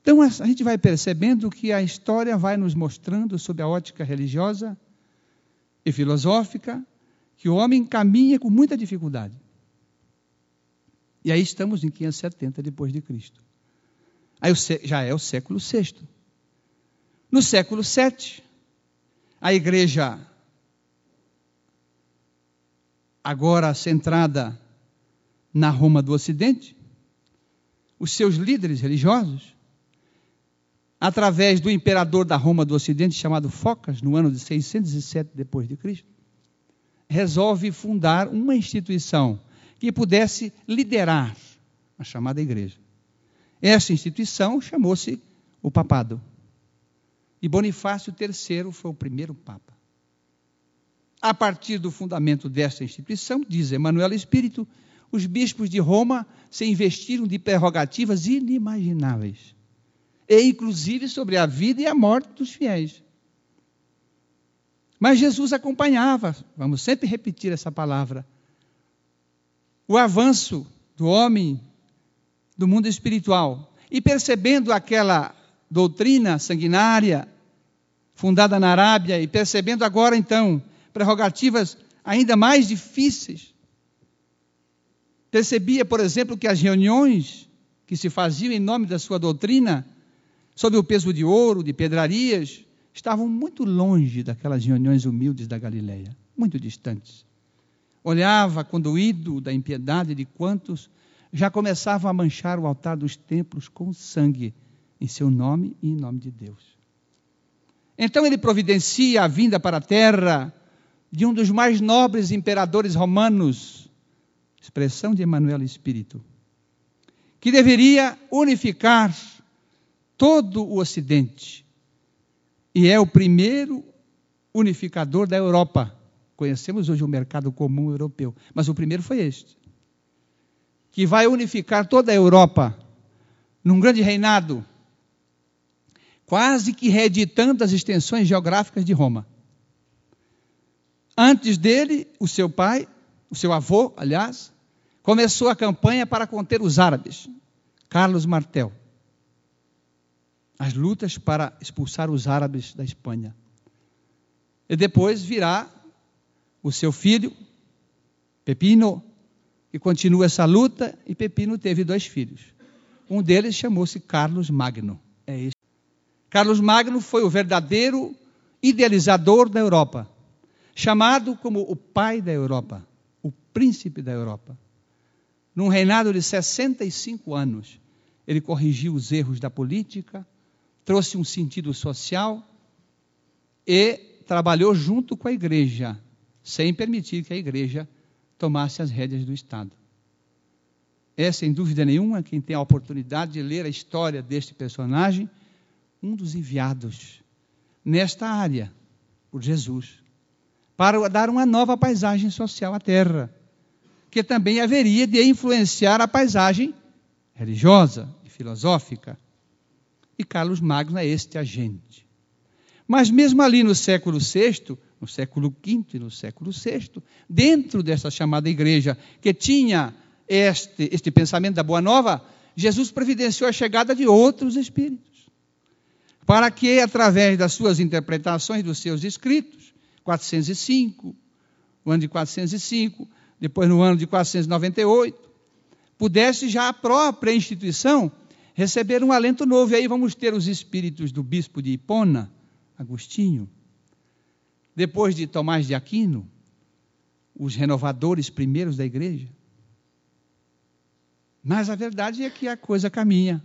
Então a gente vai percebendo que a história vai nos mostrando, sob a ótica religiosa e filosófica, que o homem caminha com muita dificuldade. E aí estamos em 570 depois de Cristo. Aí já é o século VI. No século VII, a igreja agora centrada na Roma do Ocidente, os seus líderes religiosos, através do imperador da Roma do Ocidente chamado Focas, no ano de 607 depois de Cristo, resolve fundar uma instituição que pudesse liderar a chamada igreja. Essa instituição chamou-se o papado. E Bonifácio III foi o primeiro papa. A partir do fundamento desta instituição, diz Emmanuel Espírito, os bispos de Roma se investiram de prerrogativas inimagináveis, e inclusive sobre a vida e a morte dos fiéis. Mas Jesus acompanhava, vamos sempre repetir essa palavra, o avanço do homem do mundo espiritual. E percebendo aquela doutrina sanguinária fundada na Arábia, e percebendo agora então prerrogativas ainda mais difíceis. Percebia, por exemplo, que as reuniões que se faziam em nome da sua doutrina, sob o peso de ouro, de pedrarias, estavam muito longe daquelas reuniões humildes da Galileia, muito distantes. Olhava conduído da impiedade de quantos já começavam a manchar o altar dos templos com sangue, em seu nome e em nome de Deus. Então ele providencia a vinda para a terra de um dos mais nobres imperadores romanos, expressão de Emmanuel Espírito, que deveria unificar todo o Ocidente e é o primeiro unificador da Europa. Conhecemos hoje o mercado comum europeu, mas o primeiro foi este, que vai unificar toda a Europa num grande reinado, quase que reeditando as extensões geográficas de Roma. Antes dele, o seu pai, o seu avô, aliás, começou a campanha para conter os árabes, Carlos Martel. As lutas para expulsar os árabes da Espanha. E depois virá o seu filho, Pepino, que continua essa luta, e Pepino teve dois filhos. Um deles chamou-se Carlos Magno. É isso. Carlos Magno foi o verdadeiro idealizador da Europa, chamado como o pai da Europa, o príncipe da Europa. Num reinado de 65 anos, ele corrigiu os erros da política, trouxe um sentido social e trabalhou junto com a igreja, sem permitir que a igreja tomasse as rédeas do Estado. É, sem dúvida nenhuma, quem tem a oportunidade de ler a história deste personagem, um dos enviados nesta área por Jesus, para dar uma nova paisagem social à terra, que também haveria de influenciar a paisagem religiosa e filosófica. E Carlos Magno é este agente. Mas mesmo ali no século VI, no século V e no século VI, dentro dessa chamada igreja que tinha este, este pensamento da Boa Nova, Jesus providenciou a chegada de outros espíritos, para que, através das suas interpretações dos seus escritos, 405, o ano de 405, depois no ano de 498, pudesse já a própria instituição receber um alento novo. E aí vamos ter os espíritos do bispo de Hipona, Agostinho, depois de Tomás de Aquino, os renovadores primeiros da igreja. Mas a verdade é que a coisa caminha.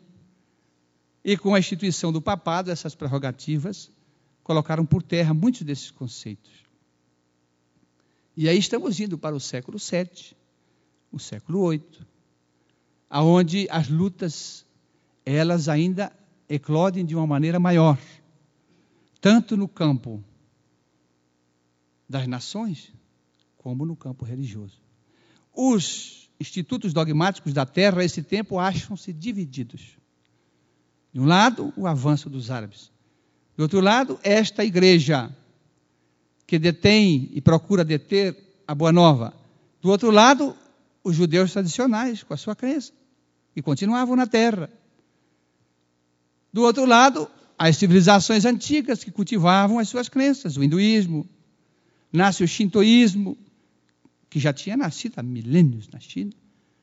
E com a instituição do papado, essas prerrogativas colocaram por terra muitos desses conceitos. E aí estamos indo para o século VII, o século VIII, aonde as lutas elas ainda eclodem de uma maneira maior, tanto no campo das nações, como no campo religioso. Os institutos dogmáticos da terra, a esse tempo, acham-se divididos. De um lado, o avanço dos árabes. Do outro lado, esta igreja que detém e procura deter a Boa Nova. Do outro lado, os judeus tradicionais, com a sua crença, que continuavam na terra. Do outro lado, as civilizações antigas que cultivavam as suas crenças, o hinduísmo, nasce o shintoísmo, que já tinha nascido há milênios na China,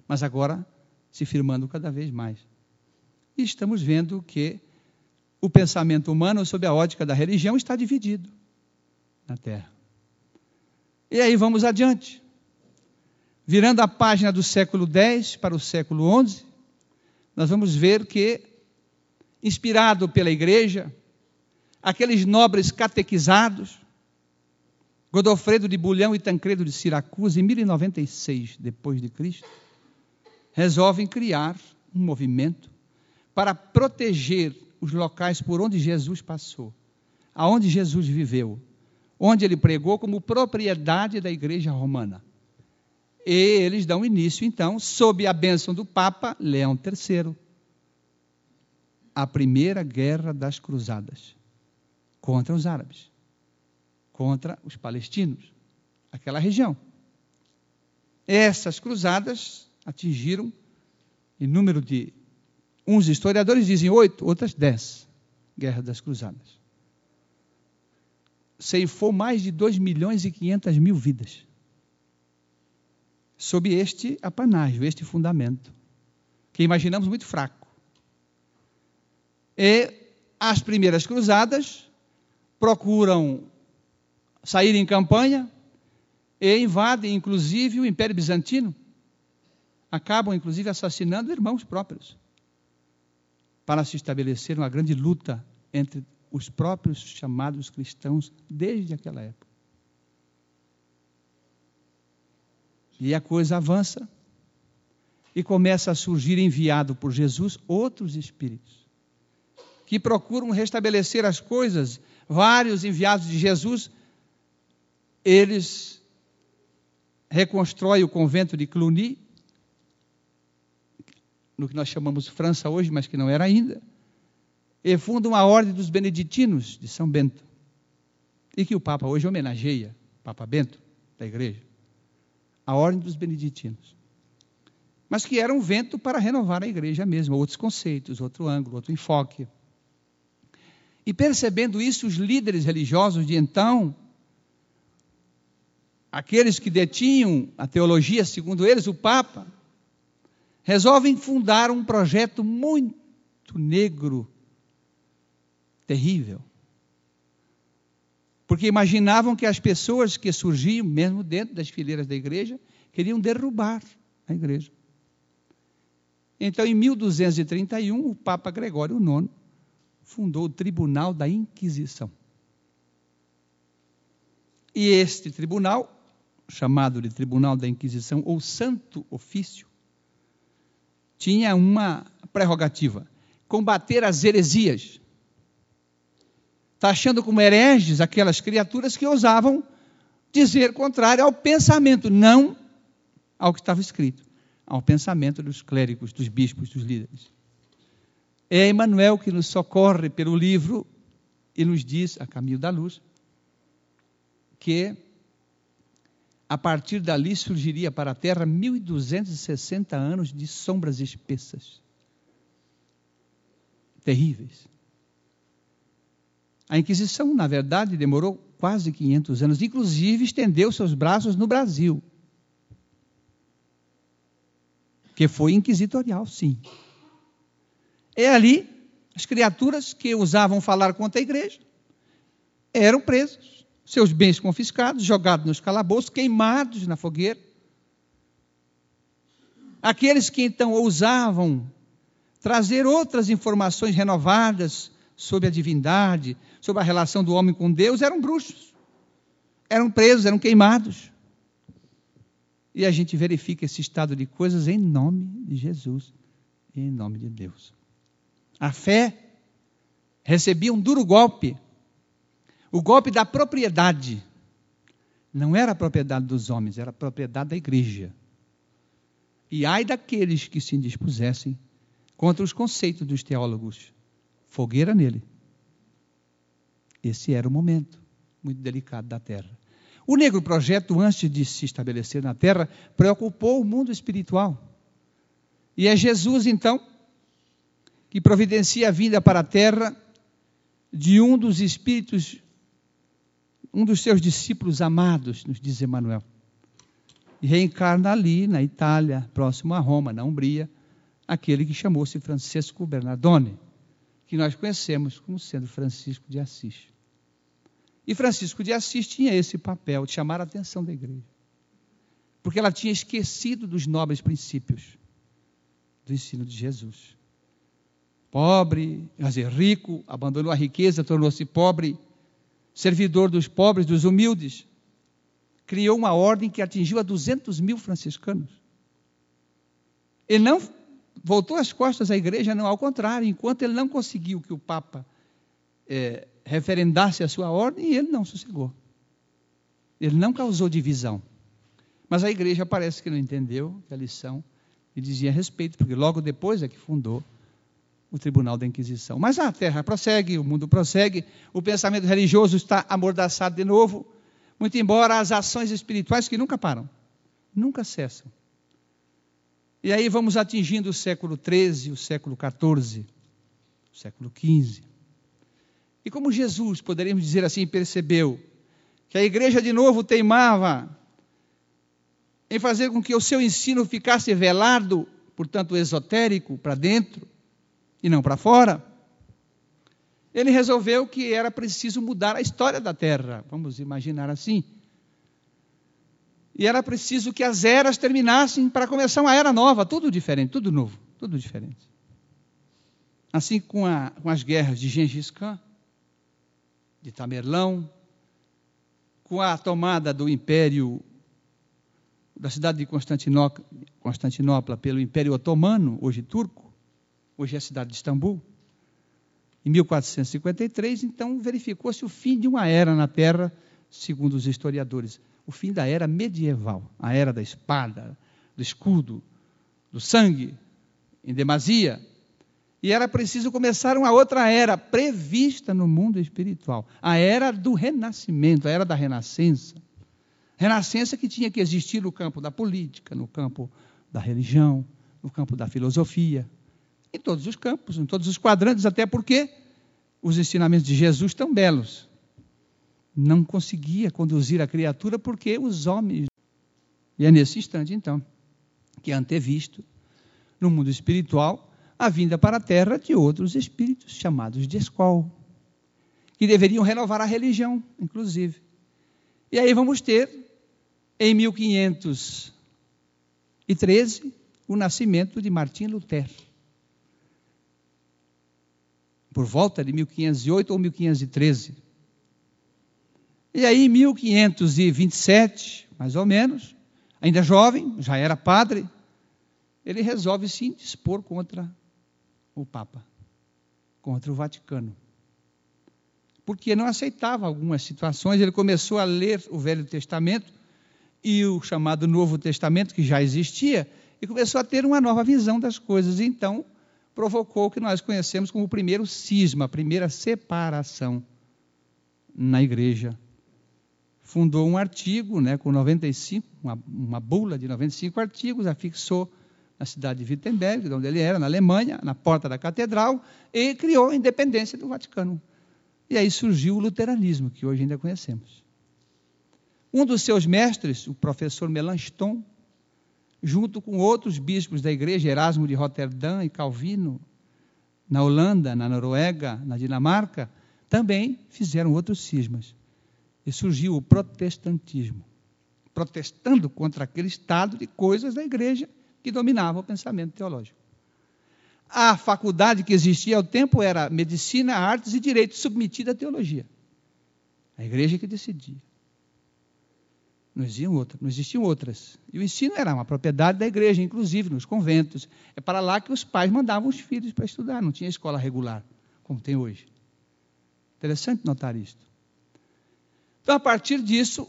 mas agora se firmando cada vez mais. E estamos vendo que o pensamento humano, sob a ótica da religião, está dividido na Terra. E aí vamos adiante. Virando a página do século X para o século XI, nós vamos ver que, inspirado pela igreja, aqueles nobres catequizados, Godofredo de Bulhão e Tancredo de Siracusa, em 1096 depois de Cristo, resolvem criar um movimento para proteger os locais por onde Jesus passou, aonde Jesus viveu, onde ele pregou como propriedade da igreja romana. E eles dão início, então, sob a bênção do Papa Leão III, à primeira guerra das cruzadas contra os árabes contra os palestinos, aquela região. Essas cruzadas atingiram, em número de. Uns historiadores dizem oito, outras dez. Guerra das Cruzadas. Ceifou mais de 2 milhões e 500 mil vidas. Sob este apanágio, este fundamento, que imaginamos muito fraco. E as primeiras cruzadas procuram saírem em campanha e invadem, inclusive, o Império Bizantino. Acabam, inclusive, assassinando irmãos próprios para se estabelecer uma grande luta entre os próprios chamados cristãos desde aquela época. E a coisa avança e começa a surgir, enviado por Jesus, outros espíritos que procuram restabelecer as coisas. Vários enviados de Jesus eles reconstroem o convento de Cluny, no que nós chamamos França hoje, mas que não era ainda, e fundam a Ordem dos Beneditinos de São Bento, e que o Papa hoje homenageia, Papa Bento, da Igreja. a ordem dos beneditinos. Mas que era um vento para renovar a igreja mesmo, outros conceitos, outro ângulo, outro enfoque. E percebendo isso, os líderes religiosos de então, aqueles que detinham a teologia, segundo eles, o Papa, resolvem fundar um projeto muito negro, terrível. Porque imaginavam que as pessoas que surgiam, mesmo dentro das fileiras da igreja, queriam derrubar a igreja. Então, em 1231, o Papa Gregório IX fundou o Tribunal da Inquisição. E este tribunal, chamado de Tribunal da Inquisição ou Santo Ofício, tinha uma prerrogativa: combater as heresias. Taxando como hereges aquelas criaturas que ousavam dizer contrário ao pensamento, não ao que estava escrito, ao pensamento dos clérigos, dos bispos, dos líderes. É Emmanuel que nos socorre pelo livro e nos diz, a caminho da luz, que a partir dali surgiria para a Terra 1260 anos de sombras espessas, terríveis. A Inquisição, na verdade, demorou quase 500 anos, inclusive estendeu seus braços no Brasil, que foi inquisitorial, sim. É ali, as criaturas que usavam falar contra a igreja eram presas, seus bens confiscados, jogados nos calabouços, queimados na fogueira. Aqueles que então ousavam trazer outras informações renovadas sobre a divindade, sobre a relação do homem com Deus, eram bruxos, eram presos, eram queimados. E a gente verifica esse estado de coisas em nome de Jesus em nome de Deus. A fé recebia um duro golpe. O golpe da propriedade. Não era a propriedade dos homens, era a propriedade da igreja. E ai daqueles que se indispusessem contra os conceitos dos teólogos. Fogueira nele. Esse era o momento muito delicado da terra. O negro projeto, antes de se estabelecer na terra, preocupou o mundo espiritual. E é Jesus, então, que providencia a vinda para a terra de um dos espíritos, um dos seus discípulos amados, nos diz Emmanuel. E reencarna ali, na Itália, próximo a Roma, na Umbria, aquele que chamou-se Francisco Bernardone, que nós conhecemos como sendo Francisco de Assis. E Francisco de Assis tinha esse papel de chamar a atenção da igreja. Porque ela tinha esquecido dos nobres princípios do ensino de Jesus pobre, quer dizer, rico, abandonou a riqueza, tornou-se pobre, servidor dos pobres, dos humildes. Criou uma ordem que atingiu a 200 mil franciscanos. Ele não voltou as costas à igreja, não, ao contrário, enquanto ele não conseguiu que o Papa é, referendasse a sua ordem, ele não sossegou. Ele não causou divisão. Mas a igreja parece que não entendeu a lição e dizia respeito, porque logo depois é que fundou o tribunal da Inquisição. Mas a terra prossegue, o mundo prossegue, o pensamento religioso está amordaçado de novo, muito embora as ações espirituais que nunca param, nunca cessam. E aí vamos atingindo o século XIII, o século XIV, o século XV. E como Jesus, poderíamos dizer assim, percebeu que a igreja de novo teimava em fazer com que o seu ensino ficasse velado, portanto esotérico, para dentro, e não para fora. Ele resolveu que era preciso mudar a história da terra, vamos imaginar assim. E era preciso que as eras terminassem para começar uma era nova, tudo diferente, tudo novo, tudo diferente. Assim com, a, com as guerras de Gengis Khan, de Tamerlão, com a tomada do império da cidade de Constantinopla, Constantinopla pelo Império Otomano, hoje turco, hoje é a cidade de Istambul, em 1453, então verificou-se o fim de uma era na Terra, segundo os historiadores, o fim da era medieval, a era da espada, do escudo, do sangue, em demasia. E era preciso começar uma outra era prevista no mundo espiritual, a era do renascimento, a era da renascença, Renascença que tinha que existir no campo da política, no campo da religião, no campo da filosofia, em todos os campos, em todos os quadrantes, até porque os ensinamentos de Jesus tão belos não conseguia conduzir a criatura porque os homens. E é nesse instante, então, que é antevisto no mundo espiritual a vinda para a terra de outros espíritos chamados de escol, que deveriam renovar a religião, inclusive. E aí vamos ter, em 1513, o nascimento de Martim Lutero. Por volta de 1508 ou 1513. E aí, em 1527, mais ou menos, ainda jovem, já era padre, ele resolve se indispor contra o Papa, contra o Vaticano. Porque não aceitava algumas situações, ele começou a ler o Velho Testamento e o chamado Novo Testamento, que já existia, e começou a ter uma nova visão das coisas. Então, provocou o que nós conhecemos como o primeiro cisma, a primeira separação na igreja fundou um artigo né, com 95, uma, uma bula de 95 artigos, afixou na cidade de Wittenberg, de onde ele era, na Alemanha, na porta da catedral, e criou a independência do Vaticano. E aí surgiu o luteranismo, que hoje ainda conhecemos. Um dos seus mestres, o professor Melanchthon, junto com outros bispos da igreja, Erasmo de Roterdã e Calvino, na Holanda, na Noruega, na Dinamarca, também fizeram outros cismas e surgiu o protestantismo, protestando contra aquele estado de coisas da igreja que dominava o pensamento teológico. A faculdade que existia ao tempo era medicina, artes e direito, submetida à teologia. A igreja que decidia. Não existiam, outras, não existiam outras. E o ensino era uma propriedade da igreja, inclusive nos conventos. É para lá que os pais mandavam os filhos para estudar, não tinha escola regular, como tem hoje. Interessante notar isto. Então, a partir disso,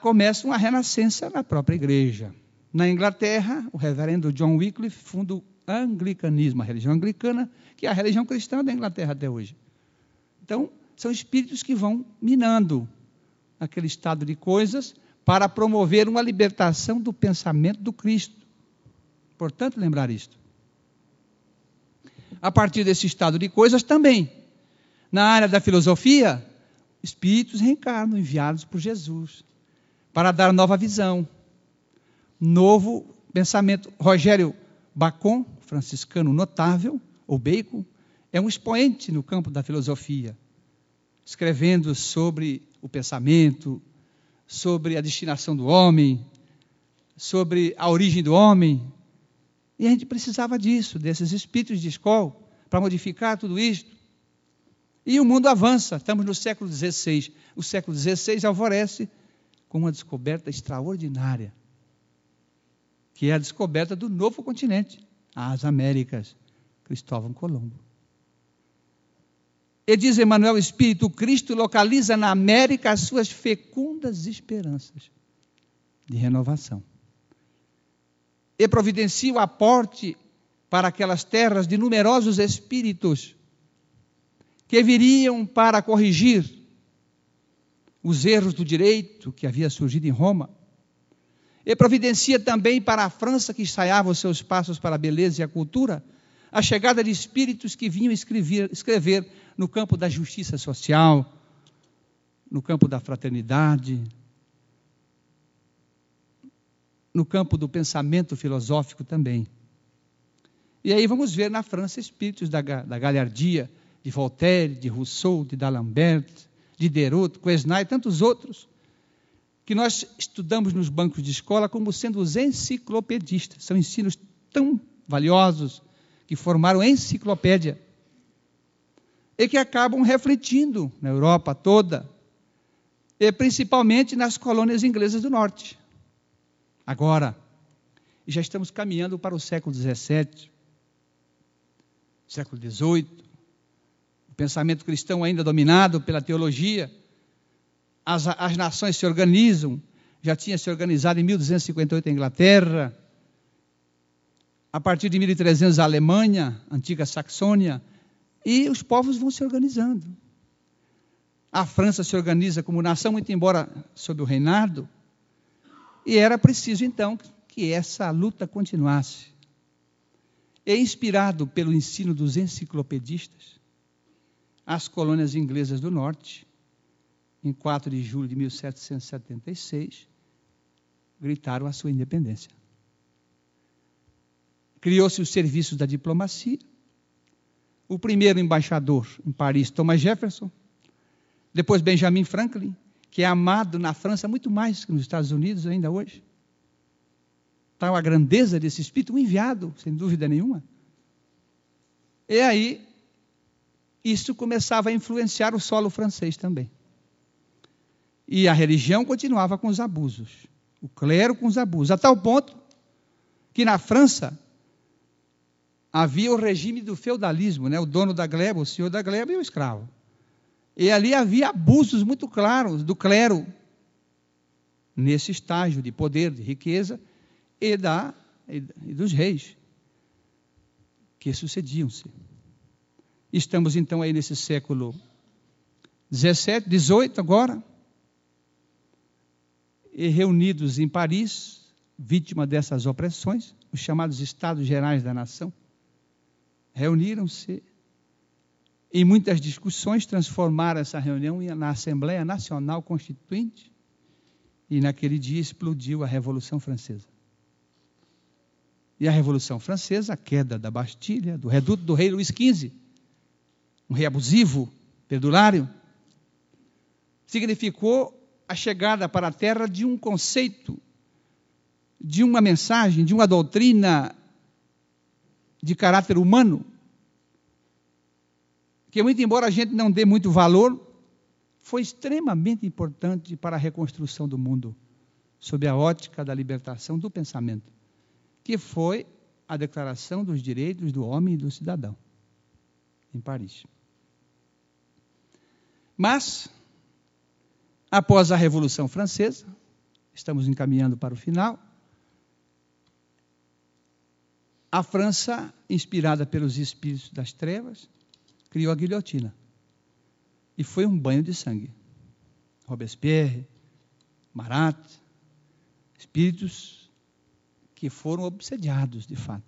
começa uma renascença na própria igreja. Na Inglaterra, o reverendo John Wycliffe funda o anglicanismo, a religião anglicana, que é a religião cristã da Inglaterra até hoje. Então, são espíritos que vão minando aquele estado de coisas para promover uma libertação do pensamento do Cristo. Portanto, lembrar isto. A partir desse estado de coisas também, na área da filosofia, espíritos reencarnam enviados por Jesus para dar nova visão, novo pensamento. Rogério Bacon, franciscano notável, ou Bacon, é um expoente no campo da filosofia, escrevendo sobre o pensamento, sobre a destinação do homem, sobre a origem do homem. E a gente precisava disso, desses espíritos de escola, para modificar tudo isso. E o mundo avança, estamos no século XVI. O século XVI alvorece com uma descoberta extraordinária, que é a descoberta do novo continente, as Américas, Cristóvão Colombo. E diz Emmanuel Espírito, Cristo localiza na América as suas fecundas esperanças de renovação. E providencia o aporte para aquelas terras de numerosos espíritos que viriam para corrigir os erros do direito que havia surgido em Roma. E providencia também para a França, que ensaiava os seus passos para a beleza e a cultura, a chegada de espíritos que vinham escrever, escrever no campo da justiça social, no campo da fraternidade, no campo do pensamento filosófico também. E aí vamos ver na França espíritos da, da galhardia, de Voltaire, de Rousseau, de D'Alembert, de Derot, Quesnay e tantos outros, que nós estudamos nos bancos de escola como sendo os enciclopedistas. São ensinos tão valiosos que formaram enciclopédia e que acabam refletindo na Europa toda, e principalmente nas colônias inglesas do norte. Agora, já estamos caminhando para o século XVII, século XVIII, o pensamento cristão ainda dominado pela teologia, as, as nações se organizam, já tinha se organizado em 1258 a Inglaterra, a partir de 1300 a Alemanha, antiga Saxônia, e os povos vão se organizando. A França se organiza como nação, muito embora sob o reinado, E era preciso, então, que essa luta continuasse. E inspirado pelo ensino dos enciclopedistas, as colônias inglesas do norte, em 4 de julho de 1776, gritaram a sua independência. Criou-se o serviço da diplomacia. O primeiro embaixador em Paris, Thomas Jefferson, depois Benjamin Franklin, que é amado na França muito mais que nos Estados Unidos ainda hoje. Tal a grandeza desse espírito, um enviado, sem dúvida nenhuma. E aí, isso começava a influenciar o solo francês também. E a religião continuava com os abusos, o clero com os abusos, a tal ponto que na França havia o regime do feudalismo, né? o dono da gleba, o senhor da gleba e o escravo. E ali havia abusos muito claros do clero nesse estágio de poder, de riqueza e, da, e dos reis que sucediam-se. Estamos então aí nesse século 17, 18 agora, e reunidos em Paris, vítima dessas opressões, os chamados Estados Gerais da Nação, reuniram-se em muitas discussões, transformaram essa reunião na Assembleia Nacional Constituinte e naquele dia explodiu a Revolução Francesa. E a Revolução Francesa, a queda da Bastilha, do reduto do rei Luís XV, um rei abusivo, perdulário, significou a chegada para a terra de um conceito, de uma mensagem, de uma doutrina de caráter humano, que, muito embora a gente não dê muito valor, foi extremamente importante para a reconstrução do mundo, sob a ótica da libertação do pensamento, que foi a Declaração dos Direitos do Homem e do Cidadão, em Paris. Mas, após a Revolução Francesa, estamos encaminhando para o final, a França, inspirada pelos espíritos das trevas, criou a guilhotina. E foi um banho de sangue. Robespierre, Marat, espíritos que foram obsediados de fato.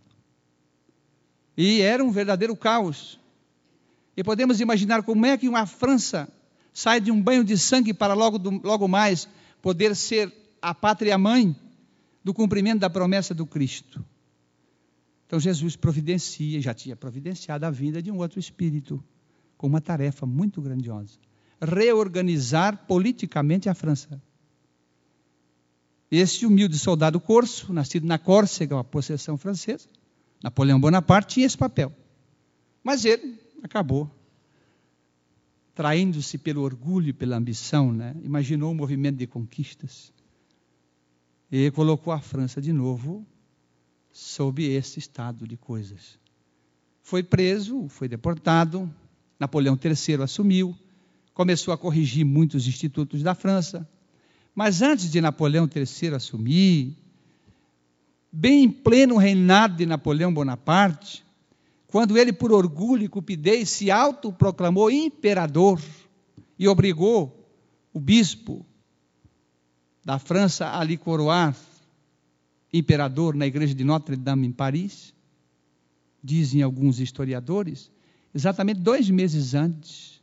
E era um verdadeiro caos. E podemos imaginar como é que uma França sai de um banho de sangue para logo, logo mais poder ser a pátria mãe do cumprimento da promessa do Cristo. Então Jesus providencia, já tinha providenciado a vinda de um outro espírito, com uma tarefa muito grandiosa: reorganizar politicamente a França. Este humilde soldado corso, nascido na Córcega, uma possessão francesa, Napoleão Bonaparte, tinha esse papel. Mas ele acabou traindo-se pelo orgulho e pela ambição, né? imaginou um movimento de conquistas e colocou a França de novo sob esse estado de coisas. Foi preso, foi deportado, Napoleão III assumiu, começou a corrigir muitos institutos da França. Mas antes de Napoleão III assumir, bem em pleno reinado de Napoleão Bonaparte, quando ele, por orgulho e cupidez, se autoproclamou imperador e obrigou o bispo da França a lhe coroar imperador na igreja de Notre-Dame, em Paris, dizem alguns historiadores, exatamente dois meses antes,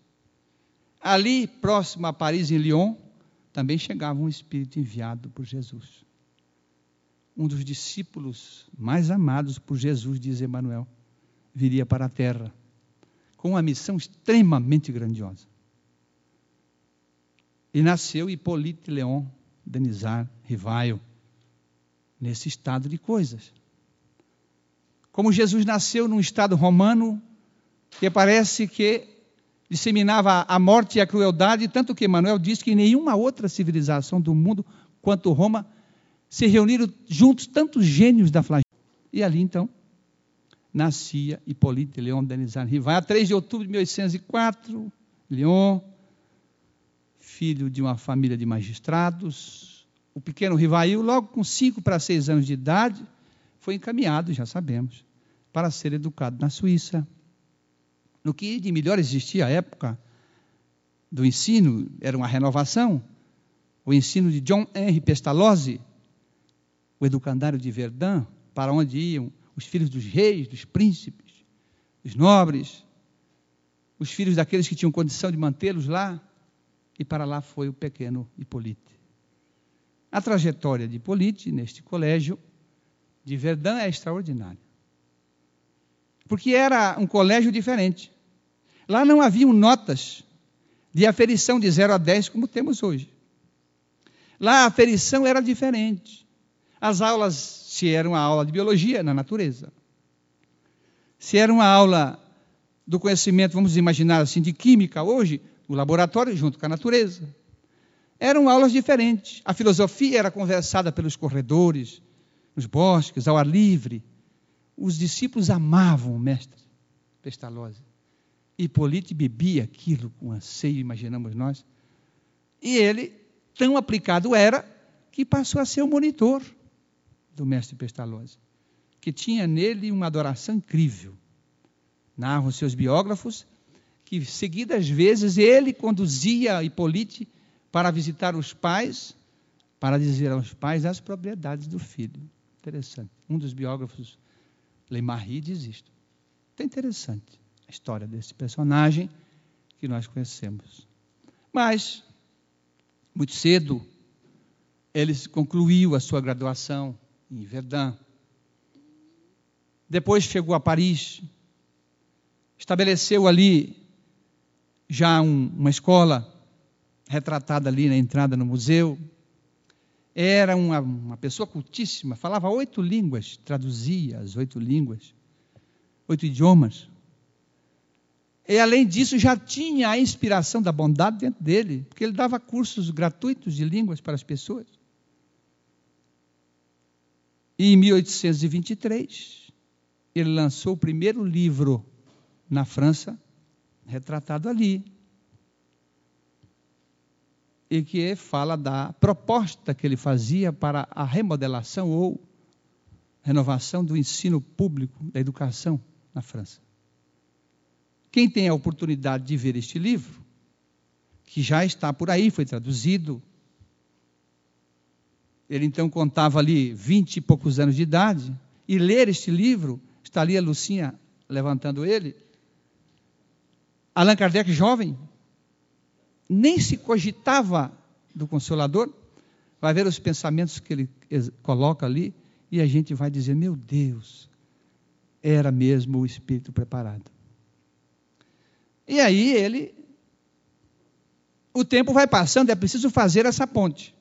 ali próximo a Paris, em Lyon, também chegava um espírito enviado por Jesus. Um dos discípulos mais amados por Jesus, diz Emmanuel, viria para a terra com uma missão extremamente grandiosa. E nasceu Hippolyte Leon Denizar Rivaio nesse estado de coisas. Como Jesus nasceu num estado romano que parece que disseminava a morte e a crueldade, tanto que Emmanuel diz que nenhuma outra civilização do mundo quanto Roma se reuniram juntos tantos gênios da flagelação. E ali então nascia Hipólito Leon Denizar Rivai, a 3 de outubro de 1804, Leon, filho de uma família de magistrados, o pequeno Rivail, logo com cinco para seis anos de idade, foi encaminhado, já sabemos, para ser educado na Suíça. No que de melhor existia à época do ensino, era uma renovação, o ensino de John Henry Pestalozzi, o educandário de Verdun, para onde iam os filhos dos reis, dos príncipes, dos nobres, os filhos daqueles que tinham condição de mantê-los lá, e para lá foi o pequeno Hippolyte. A trajetória de Hippolyte neste colégio de Verdun é extraordinária. Porque era um colégio diferente. Lá não haviam notas de aferição de 0 a 10 como temos hoje. Lá a aferição era diferente. As aulas, se era uma aula de biologia, na natureza. Se era uma aula do conhecimento, vamos imaginar assim, de química hoje, o laboratório junto com a natureza. Eram aulas diferentes. A filosofia era conversada pelos corredores, nos bosques, ao ar livre. Os discípulos amavam o mestre Pestalozzi. Hipólite bebia aquilo com anseio, imaginamos nós. E ele, tão aplicado era, que passou a ser o monitor do mestre Pestalozzi, que tinha nele uma adoração incrível. Narram seus biógrafos que, seguidas vezes, ele conduzia Hipólite para visitar os pais, para dizer aos pais as propriedades do filho. Interessante. Um dos biógrafos, Leimarie, diz isto. É interessante a história desse personagem que nós conhecemos. Mas, muito cedo, ele concluiu a sua graduação em Verdun. Depois chegou a Paris, estabeleceu ali já um, uma escola retratada ali na entrada no museu. Era uma, uma pessoa cultíssima, falava oito línguas, traduzia as oito línguas, oito idiomas. E além disso, já tinha a inspiração da bondade dentro dele, porque ele dava cursos gratuitos de línguas para as pessoas. E em 1823, ele lançou o primeiro livro na França, retratado ali. E que fala da proposta que ele fazia para a remodelação ou renovação do ensino público, da educação na França. Quem tem a oportunidade de ver este livro, que já está por aí, foi traduzido. Ele então contava ali vinte e poucos anos de idade, e ler este livro, está ali a Lucinha levantando ele. Allan Kardec, jovem, nem se cogitava do Consolador, vai ver os pensamentos que ele coloca ali, e a gente vai dizer: meu Deus, era mesmo o espírito preparado. E aí ele. O tempo vai passando, é preciso fazer essa ponte.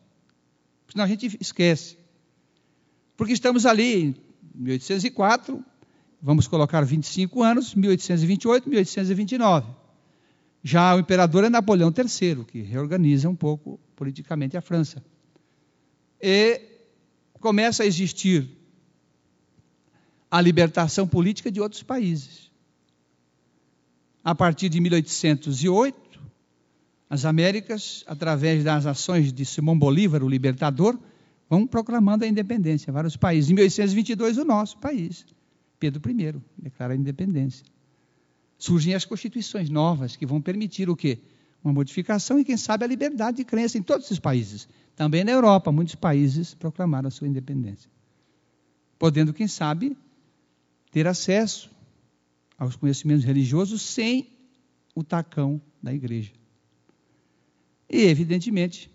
Senão a gente esquece. Porque estamos ali em 1804, vamos colocar 25 anos, 1828, 1829. Já o imperador é Napoleão III, que reorganiza um pouco politicamente a França. E começa a existir a libertação política de outros países a partir de 1808, as Américas, através das ações de Simão Bolívar, o libertador, vão proclamando a independência. Vários países. Em 1822, o nosso país, Pedro I, declara a independência. Surgem as constituições novas que vão permitir o quê? Uma modificação e, quem sabe, a liberdade de crença em todos esses países. Também na Europa, muitos países proclamaram a sua independência. Podendo, quem sabe, ter acesso aos conhecimentos religiosos sem o tacão da igreja. E, evidentemente,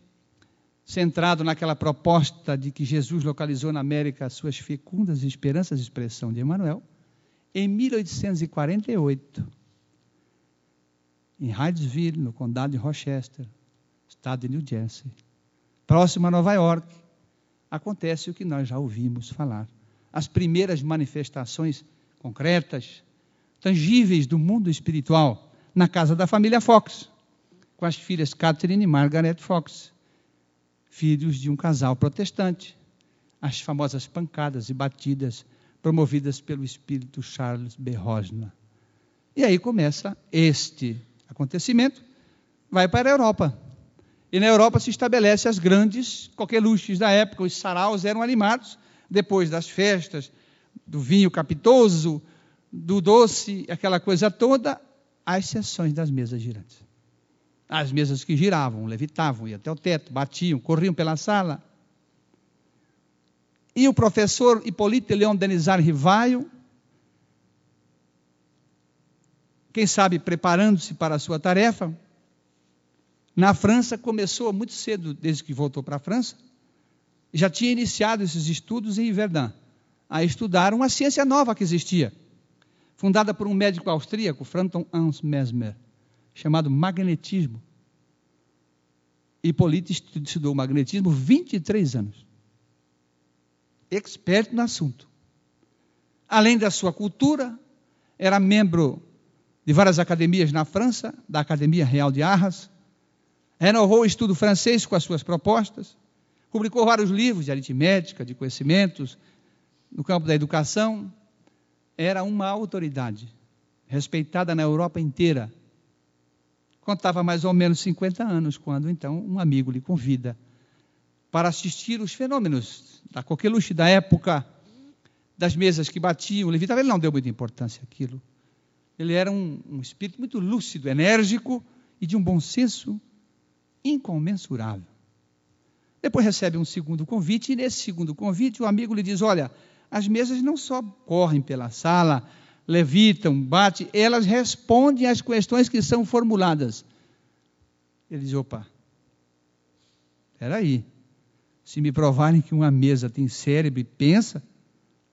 centrado naquela proposta de que Jesus localizou na América as suas fecundas esperanças, expressão de Emmanuel, em 1848, em Hydesville, no condado de Rochester, estado de New Jersey, próximo a Nova York, acontece o que nós já ouvimos falar. As primeiras manifestações concretas, tangíveis do mundo espiritual na casa da família Fox, com as filhas Catherine e Margaret Fox, filhos de um casal protestante. As famosas pancadas e batidas promovidas pelo espírito Charles B. Rosna. E aí começa este acontecimento, vai para a Europa. E na Europa se estabelece as grandes coqueluches da época, os saraus eram animados depois das festas, do vinho capitoso, do doce, aquela coisa toda, às sessões das mesas girantes. As mesas que giravam, levitavam, iam até o teto, batiam, corriam pela sala. e o professor Hipólito Leon Denizar Rivaio, quem sabe preparando-se para a sua tarefa, na França começou muito cedo, desde que voltou para a França, já tinha iniciado esses estudos em Verdun, a estudar uma ciência nova que existia, fundada por um médico austríaco, Franton Hans Mesmer, chamado magnetismo. Hipólito estudou magnetismo 23 anos. Experto no assunto. Além da sua cultura, era membro de várias academias na França, da Academia Real de Arras, renovou o estudo francês com as suas propostas, publicou vários livros de aritmética, de conhecimentos, no campo da educação. Era uma autoridade, respeitada na Europa inteira. Contava mais ou menos 50 anos, quando então um amigo lhe convida para assistir os fenômenos da coqueluche da época, das mesas que batiam, levitavam. Ele não deu muita importância àquilo. Ele era um, um espírito muito lúcido, enérgico e de um bom senso incomensurável. Depois recebe um segundo convite, e nesse segundo convite o amigo lhe diz: Olha, as mesas não só correm pela sala, levitam, batem, elas respondem às questões que são formuladas. Ele diz: opa, espera aí. Se me provarem que uma mesa tem cérebro e pensa,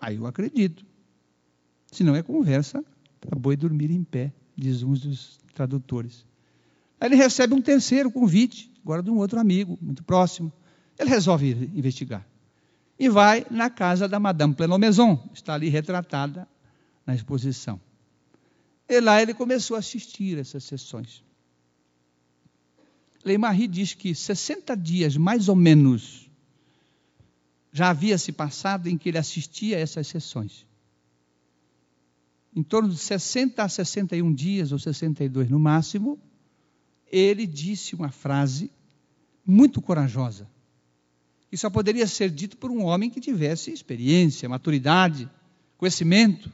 aí eu acredito. Se não é conversa para boi dormir em pé, diz um dos tradutores. Aí ele recebe um terceiro convite, agora de um outro amigo, muito próximo. Ele resolve investigar. E vai na casa da Madame Plenomaison, está ali retratada na exposição. E lá ele começou a assistir essas sessões. Leimarie diz que 60 dias, mais ou menos, já havia se passado em que ele assistia a essas sessões em torno de 60 a 61 dias, ou 62 no máximo, ele disse uma frase muito corajosa, que só poderia ser dito por um homem que tivesse experiência, maturidade, conhecimento.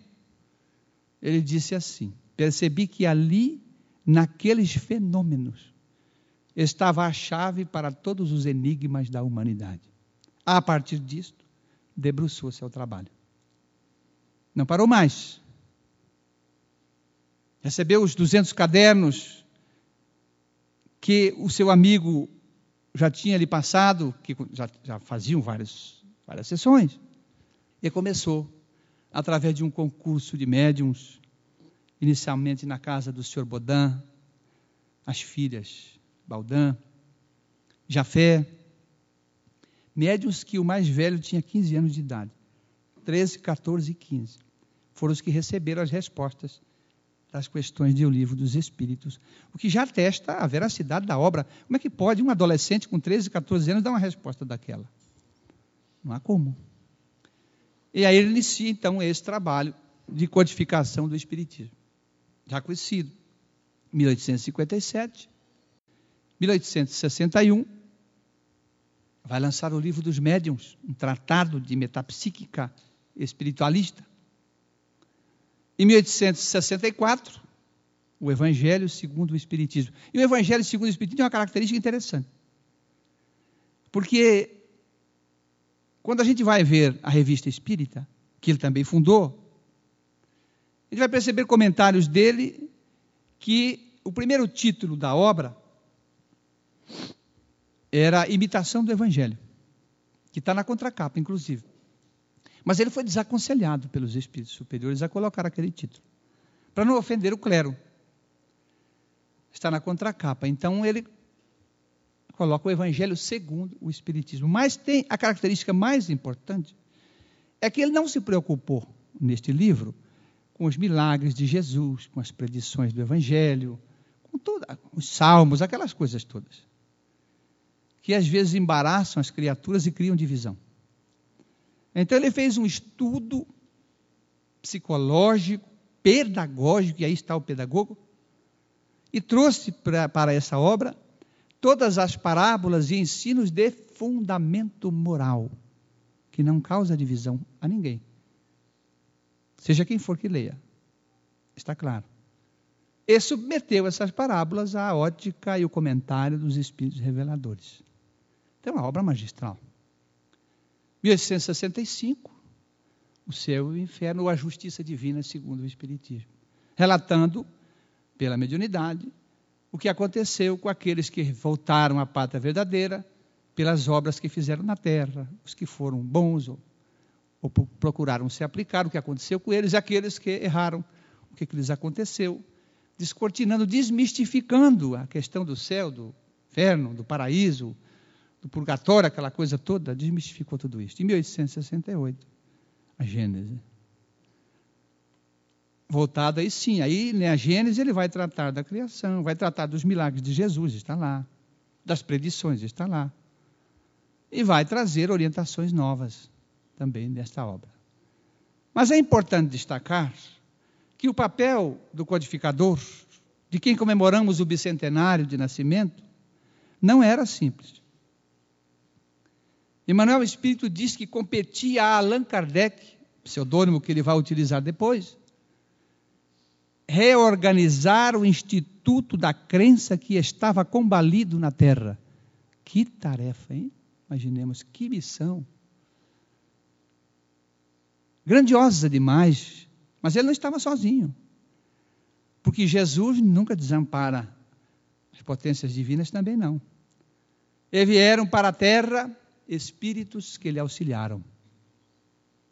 Ele disse assim: Percebi que ali, naqueles fenômenos, estava a chave para todos os enigmas da humanidade. A partir disto, debruçou-se ao trabalho. Não parou mais recebeu os 200 cadernos que o seu amigo já tinha lhe passado, que já, já faziam várias, várias sessões, e começou, através de um concurso de médiums, inicialmente na casa do senhor Baudin, as filhas Baudin, Jafé, médiums que o mais velho tinha 15 anos de idade, 13, 14 e 15, foram os que receberam as respostas das questões de O Livro dos Espíritos, o que já atesta a veracidade da obra. Como é que pode um adolescente com 13, 14 anos dar uma resposta daquela? Não há como. E aí ele inicia então esse trabalho de codificação do Espiritismo, já conhecido. 1857, 1861, vai lançar o livro dos médiuns, um tratado de metapsíquica espiritualista. Em 1864, o Evangelho segundo o Espiritismo. E o Evangelho segundo o Espiritismo tem uma característica interessante. Porque quando a gente vai ver a revista espírita, que ele também fundou, a gente vai perceber comentários dele que o primeiro título da obra era Imitação do Evangelho, que está na contracapa, inclusive. Mas ele foi desaconselhado pelos espíritos superiores a colocar aquele título, para não ofender o clero. Está na contracapa. Então ele coloca o Evangelho segundo o Espiritismo. Mas tem a característica mais importante é que ele não se preocupou neste livro com os milagres de Jesus, com as predições do Evangelho, com toda, os salmos, aquelas coisas todas, que às vezes embaraçam as criaturas e criam divisão. Então ele fez um estudo psicológico, pedagógico, e aí está o pedagogo, e trouxe pra, para essa obra todas as parábolas e ensinos de fundamento moral, que não causa divisão a ninguém. Seja quem for que leia. Está claro. E submeteu essas parábolas à ótica e o comentário dos Espíritos Reveladores. Então, é uma obra magistral. 1865, o céu e o inferno, ou a justiça divina, segundo o Espiritismo, relatando, pela mediunidade, o que aconteceu com aqueles que voltaram à pátria verdadeira pelas obras que fizeram na terra, os que foram bons ou, ou procuraram se aplicar, o que aconteceu com eles, e aqueles que erraram, o que, que lhes aconteceu, descortinando, desmistificando a questão do céu, do inferno, do paraíso, do purgatório, aquela coisa toda, desmistificou tudo isso. Em 1868, a Gênese voltado aí sim. Aí, né, a Gênesis, ele vai tratar da criação, vai tratar dos milagres de Jesus, está lá. Das predições, está lá. E vai trazer orientações novas também desta obra. Mas é importante destacar que o papel do codificador, de quem comemoramos o bicentenário de nascimento, não era simples. Emmanuel Espírito diz que competia a Allan Kardec, pseudônimo que ele vai utilizar depois, reorganizar o instituto da crença que estava combalido na terra. Que tarefa, hein? Imaginemos, que missão. Grandiosa demais, mas ele não estava sozinho. Porque Jesus nunca desampara as potências divinas também não. E vieram para a terra espíritos que lhe auxiliaram.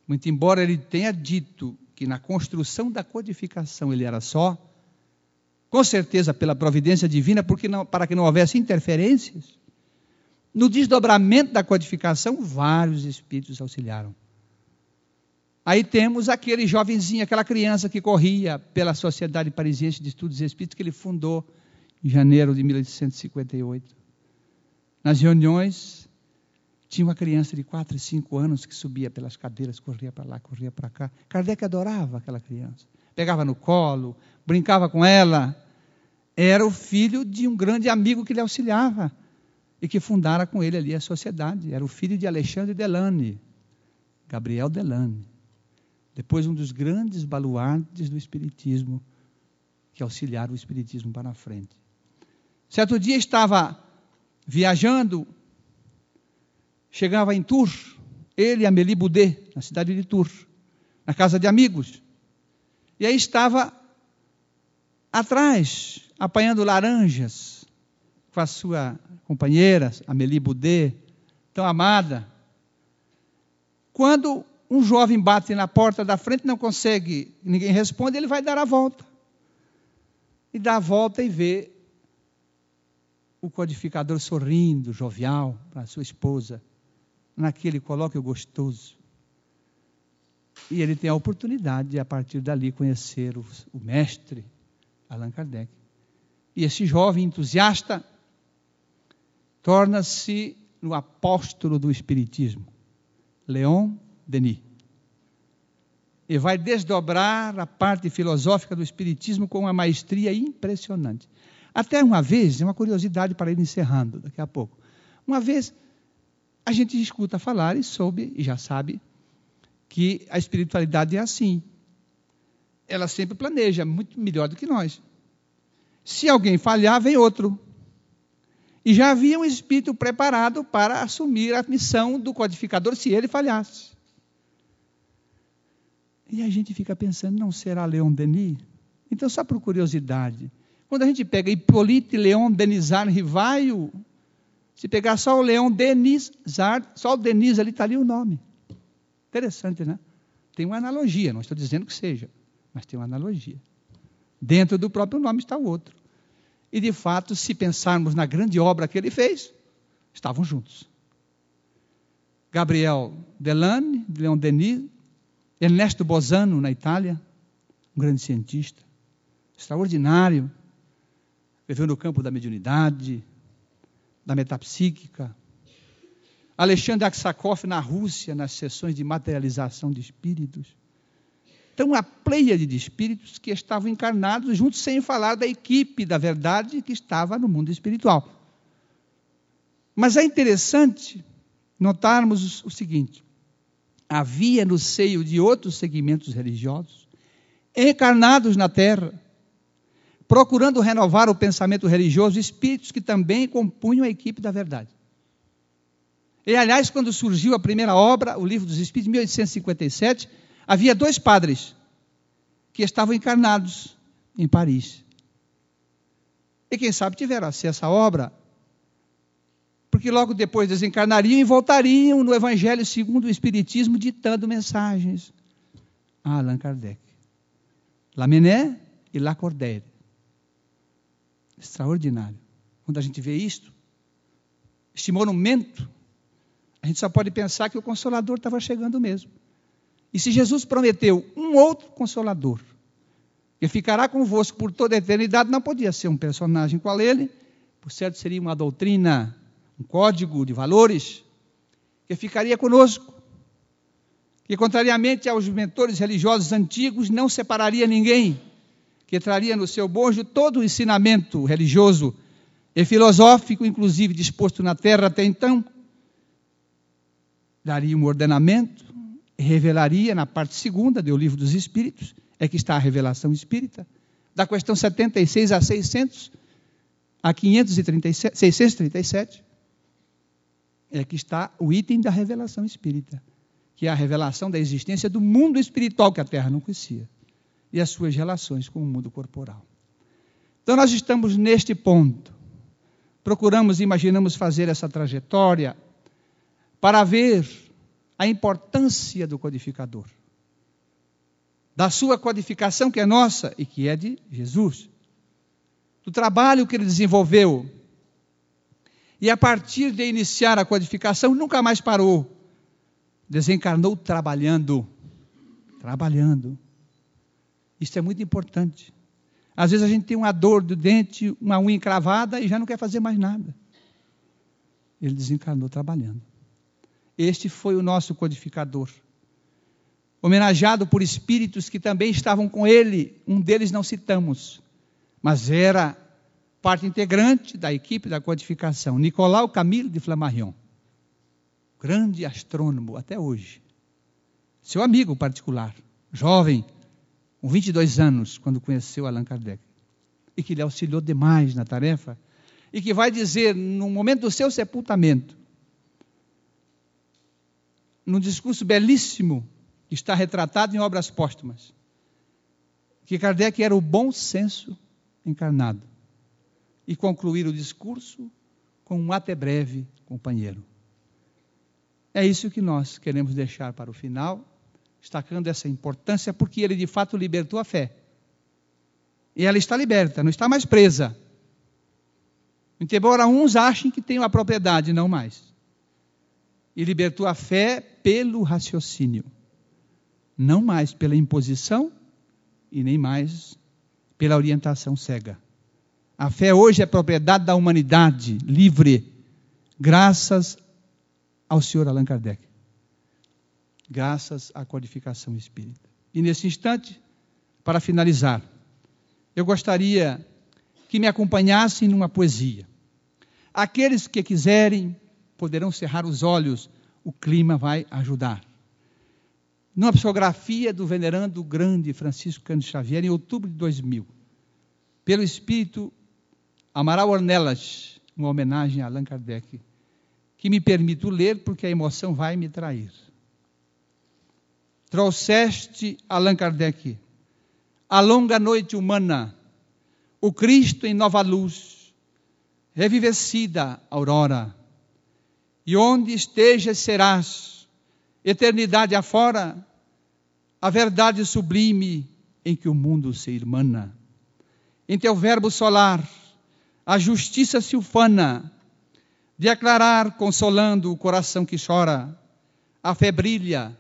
Muito embora ele tenha dito que na construção da codificação ele era só, com certeza pela providência divina, porque não, para que não houvesse interferências, no desdobramento da codificação, vários espíritos auxiliaram. Aí temos aquele jovenzinho, aquela criança que corria pela Sociedade Parisiense de Estudos Espíritos, que ele fundou em janeiro de 1858. Nas reuniões, tinha uma criança de 4 e 5 anos que subia pelas cadeiras, corria para lá, corria para cá. Kardec adorava aquela criança. Pegava no colo, brincava com ela. Era o filho de um grande amigo que lhe auxiliava e que fundara com ele ali a sociedade. Era o filho de Alexandre Delane, Gabriel Delane. Depois, um dos grandes baluartes do Espiritismo, que auxiliaram o Espiritismo para a frente. Certo dia estava viajando chegava em Tours, ele e Amélie Boudet, na cidade de Tours, na casa de amigos. E aí estava atrás, apanhando laranjas, com a sua companheira, Amélie Boudet, tão amada. Quando um jovem bate na porta da frente, não consegue, ninguém responde, ele vai dar a volta. E dá a volta e vê o codificador sorrindo, jovial, para sua esposa naquele coloque o gostoso. E ele tem a oportunidade de, a partir dali, conhecer o, o mestre Allan Kardec. E esse jovem entusiasta torna-se no apóstolo do Espiritismo, Leon Denis. E vai desdobrar a parte filosófica do Espiritismo com uma maestria impressionante. Até uma vez, é uma curiosidade para ir encerrando daqui a pouco. Uma vez a gente escuta falar e soube e já sabe que a espiritualidade é assim. Ela sempre planeja muito melhor do que nós. Se alguém falhar, vem outro. E já havia um espírito preparado para assumir a missão do codificador se ele falhasse. E a gente fica pensando, não será Leon Denis? Então, só por curiosidade, quando a gente pega Hippolyte Leon Denisard Rivaio, se pegar só o leão Denis Zard, só o Denis ali está ali o nome. Interessante, né? Tem uma analogia, não estou dizendo que seja, mas tem uma analogia. Dentro do próprio nome está o outro. E de fato, se pensarmos na grande obra que ele fez, estavam juntos. Gabriel Delane, Leon Denis, Ernesto Bosano, na Itália, um grande cientista, extraordinário, viveu no campo da mediunidade, da metapsíquica. Alexandre Aksakov na Rússia, nas sessões de materialização de espíritos. Então, a pleia de espíritos que estavam encarnados juntos, sem falar da equipe da verdade que estava no mundo espiritual. Mas é interessante notarmos o seguinte: havia no seio de outros segmentos religiosos, encarnados na terra, procurando renovar o pensamento religioso, espíritos que também compunham a equipe da verdade. E, aliás, quando surgiu a primeira obra, o Livro dos Espíritos, em 1857, havia dois padres que estavam encarnados em Paris. E quem sabe tiveram acesso à obra, porque logo depois desencarnariam e voltariam no Evangelho segundo o Espiritismo, ditando mensagens a Allan Kardec. Lamennais e Lacordaire. Extraordinário. Quando a gente vê isto, este monumento a gente só pode pensar que o Consolador estava chegando mesmo. E se Jesus prometeu um outro Consolador, que ficará convosco por toda a eternidade, não podia ser um personagem qual ele, por certo seria uma doutrina, um código de valores, que ficaria conosco, que contrariamente aos mentores religiosos antigos, não separaria ninguém, que traria no seu bojo todo o ensinamento religioso e filosófico, inclusive disposto na terra até então, daria um ordenamento, revelaria na parte segunda do livro dos Espíritos, é que está a revelação espírita, da questão 76 a 600, a 537, 637, é que está o item da revelação espírita, que é a revelação da existência do mundo espiritual que a Terra não conhecia e as suas relações com o mundo corporal. Então nós estamos neste ponto. Procuramos, imaginamos fazer essa trajetória para ver a importância do codificador, da sua codificação que é nossa e que é de Jesus, do trabalho que ele desenvolveu. E a partir de iniciar a codificação, nunca mais parou. Desencarnou trabalhando. Trabalhando. Isso é muito importante. Às vezes a gente tem uma dor do dente, uma unha encravada e já não quer fazer mais nada. Ele desencarnou trabalhando. Este foi o nosso codificador. Homenageado por espíritos que também estavam com ele, um deles não citamos, mas era parte integrante da equipe da codificação, Nicolau Camille de Flammarion, grande astrônomo até hoje. Seu amigo particular, jovem, com 22 anos, quando conheceu Allan Kardec, e que lhe auxiliou demais na tarefa, e que vai dizer, no momento do seu sepultamento, num discurso belíssimo que está retratado em obras póstumas, que Kardec era o bom senso encarnado. E concluir o discurso com um até breve, companheiro. É isso que nós queremos deixar para o final, destacando essa importância, porque ele de fato libertou a fé. E ela está liberta, não está mais presa. Embora uns achem que tem uma propriedade, não mais e libertou a fé pelo raciocínio, não mais pela imposição e nem mais pela orientação cega. A fé hoje é propriedade da humanidade livre, graças ao Senhor Allan Kardec, graças à codificação espírita. E nesse instante, para finalizar, eu gostaria que me acompanhassem numa poesia. Aqueles que quiserem poderão cerrar os olhos, o clima vai ajudar. Numa psicografia do venerando grande Francisco Cândido Xavier, em outubro de 2000, pelo espírito Amaral Ornelas, uma homenagem a Allan Kardec, que me permito ler porque a emoção vai me trair. Trouxeste, Allan Kardec, a longa noite humana, o Cristo em nova luz, revivecida aurora, e onde estejas serás, eternidade afora, a verdade sublime em que o mundo se irmana. Em teu verbo solar, a justiça se ufana, de aclarar, consolando o coração que chora. A fé brilha,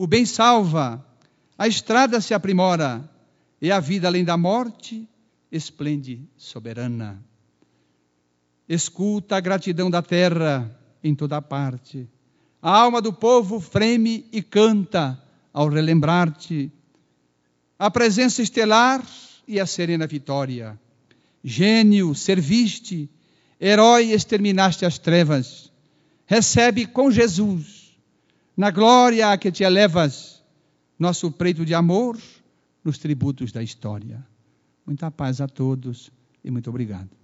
o bem salva, a estrada se aprimora, e a vida além da morte esplende soberana. Escuta a gratidão da terra, em toda parte. A alma do povo freme e canta ao relembrar-te. A presença estelar e a serena vitória. Gênio, serviste, herói, exterminaste as trevas. Recebe com Jesus, na glória a que te elevas, nosso preito de amor nos tributos da história. Muita paz a todos e muito obrigado.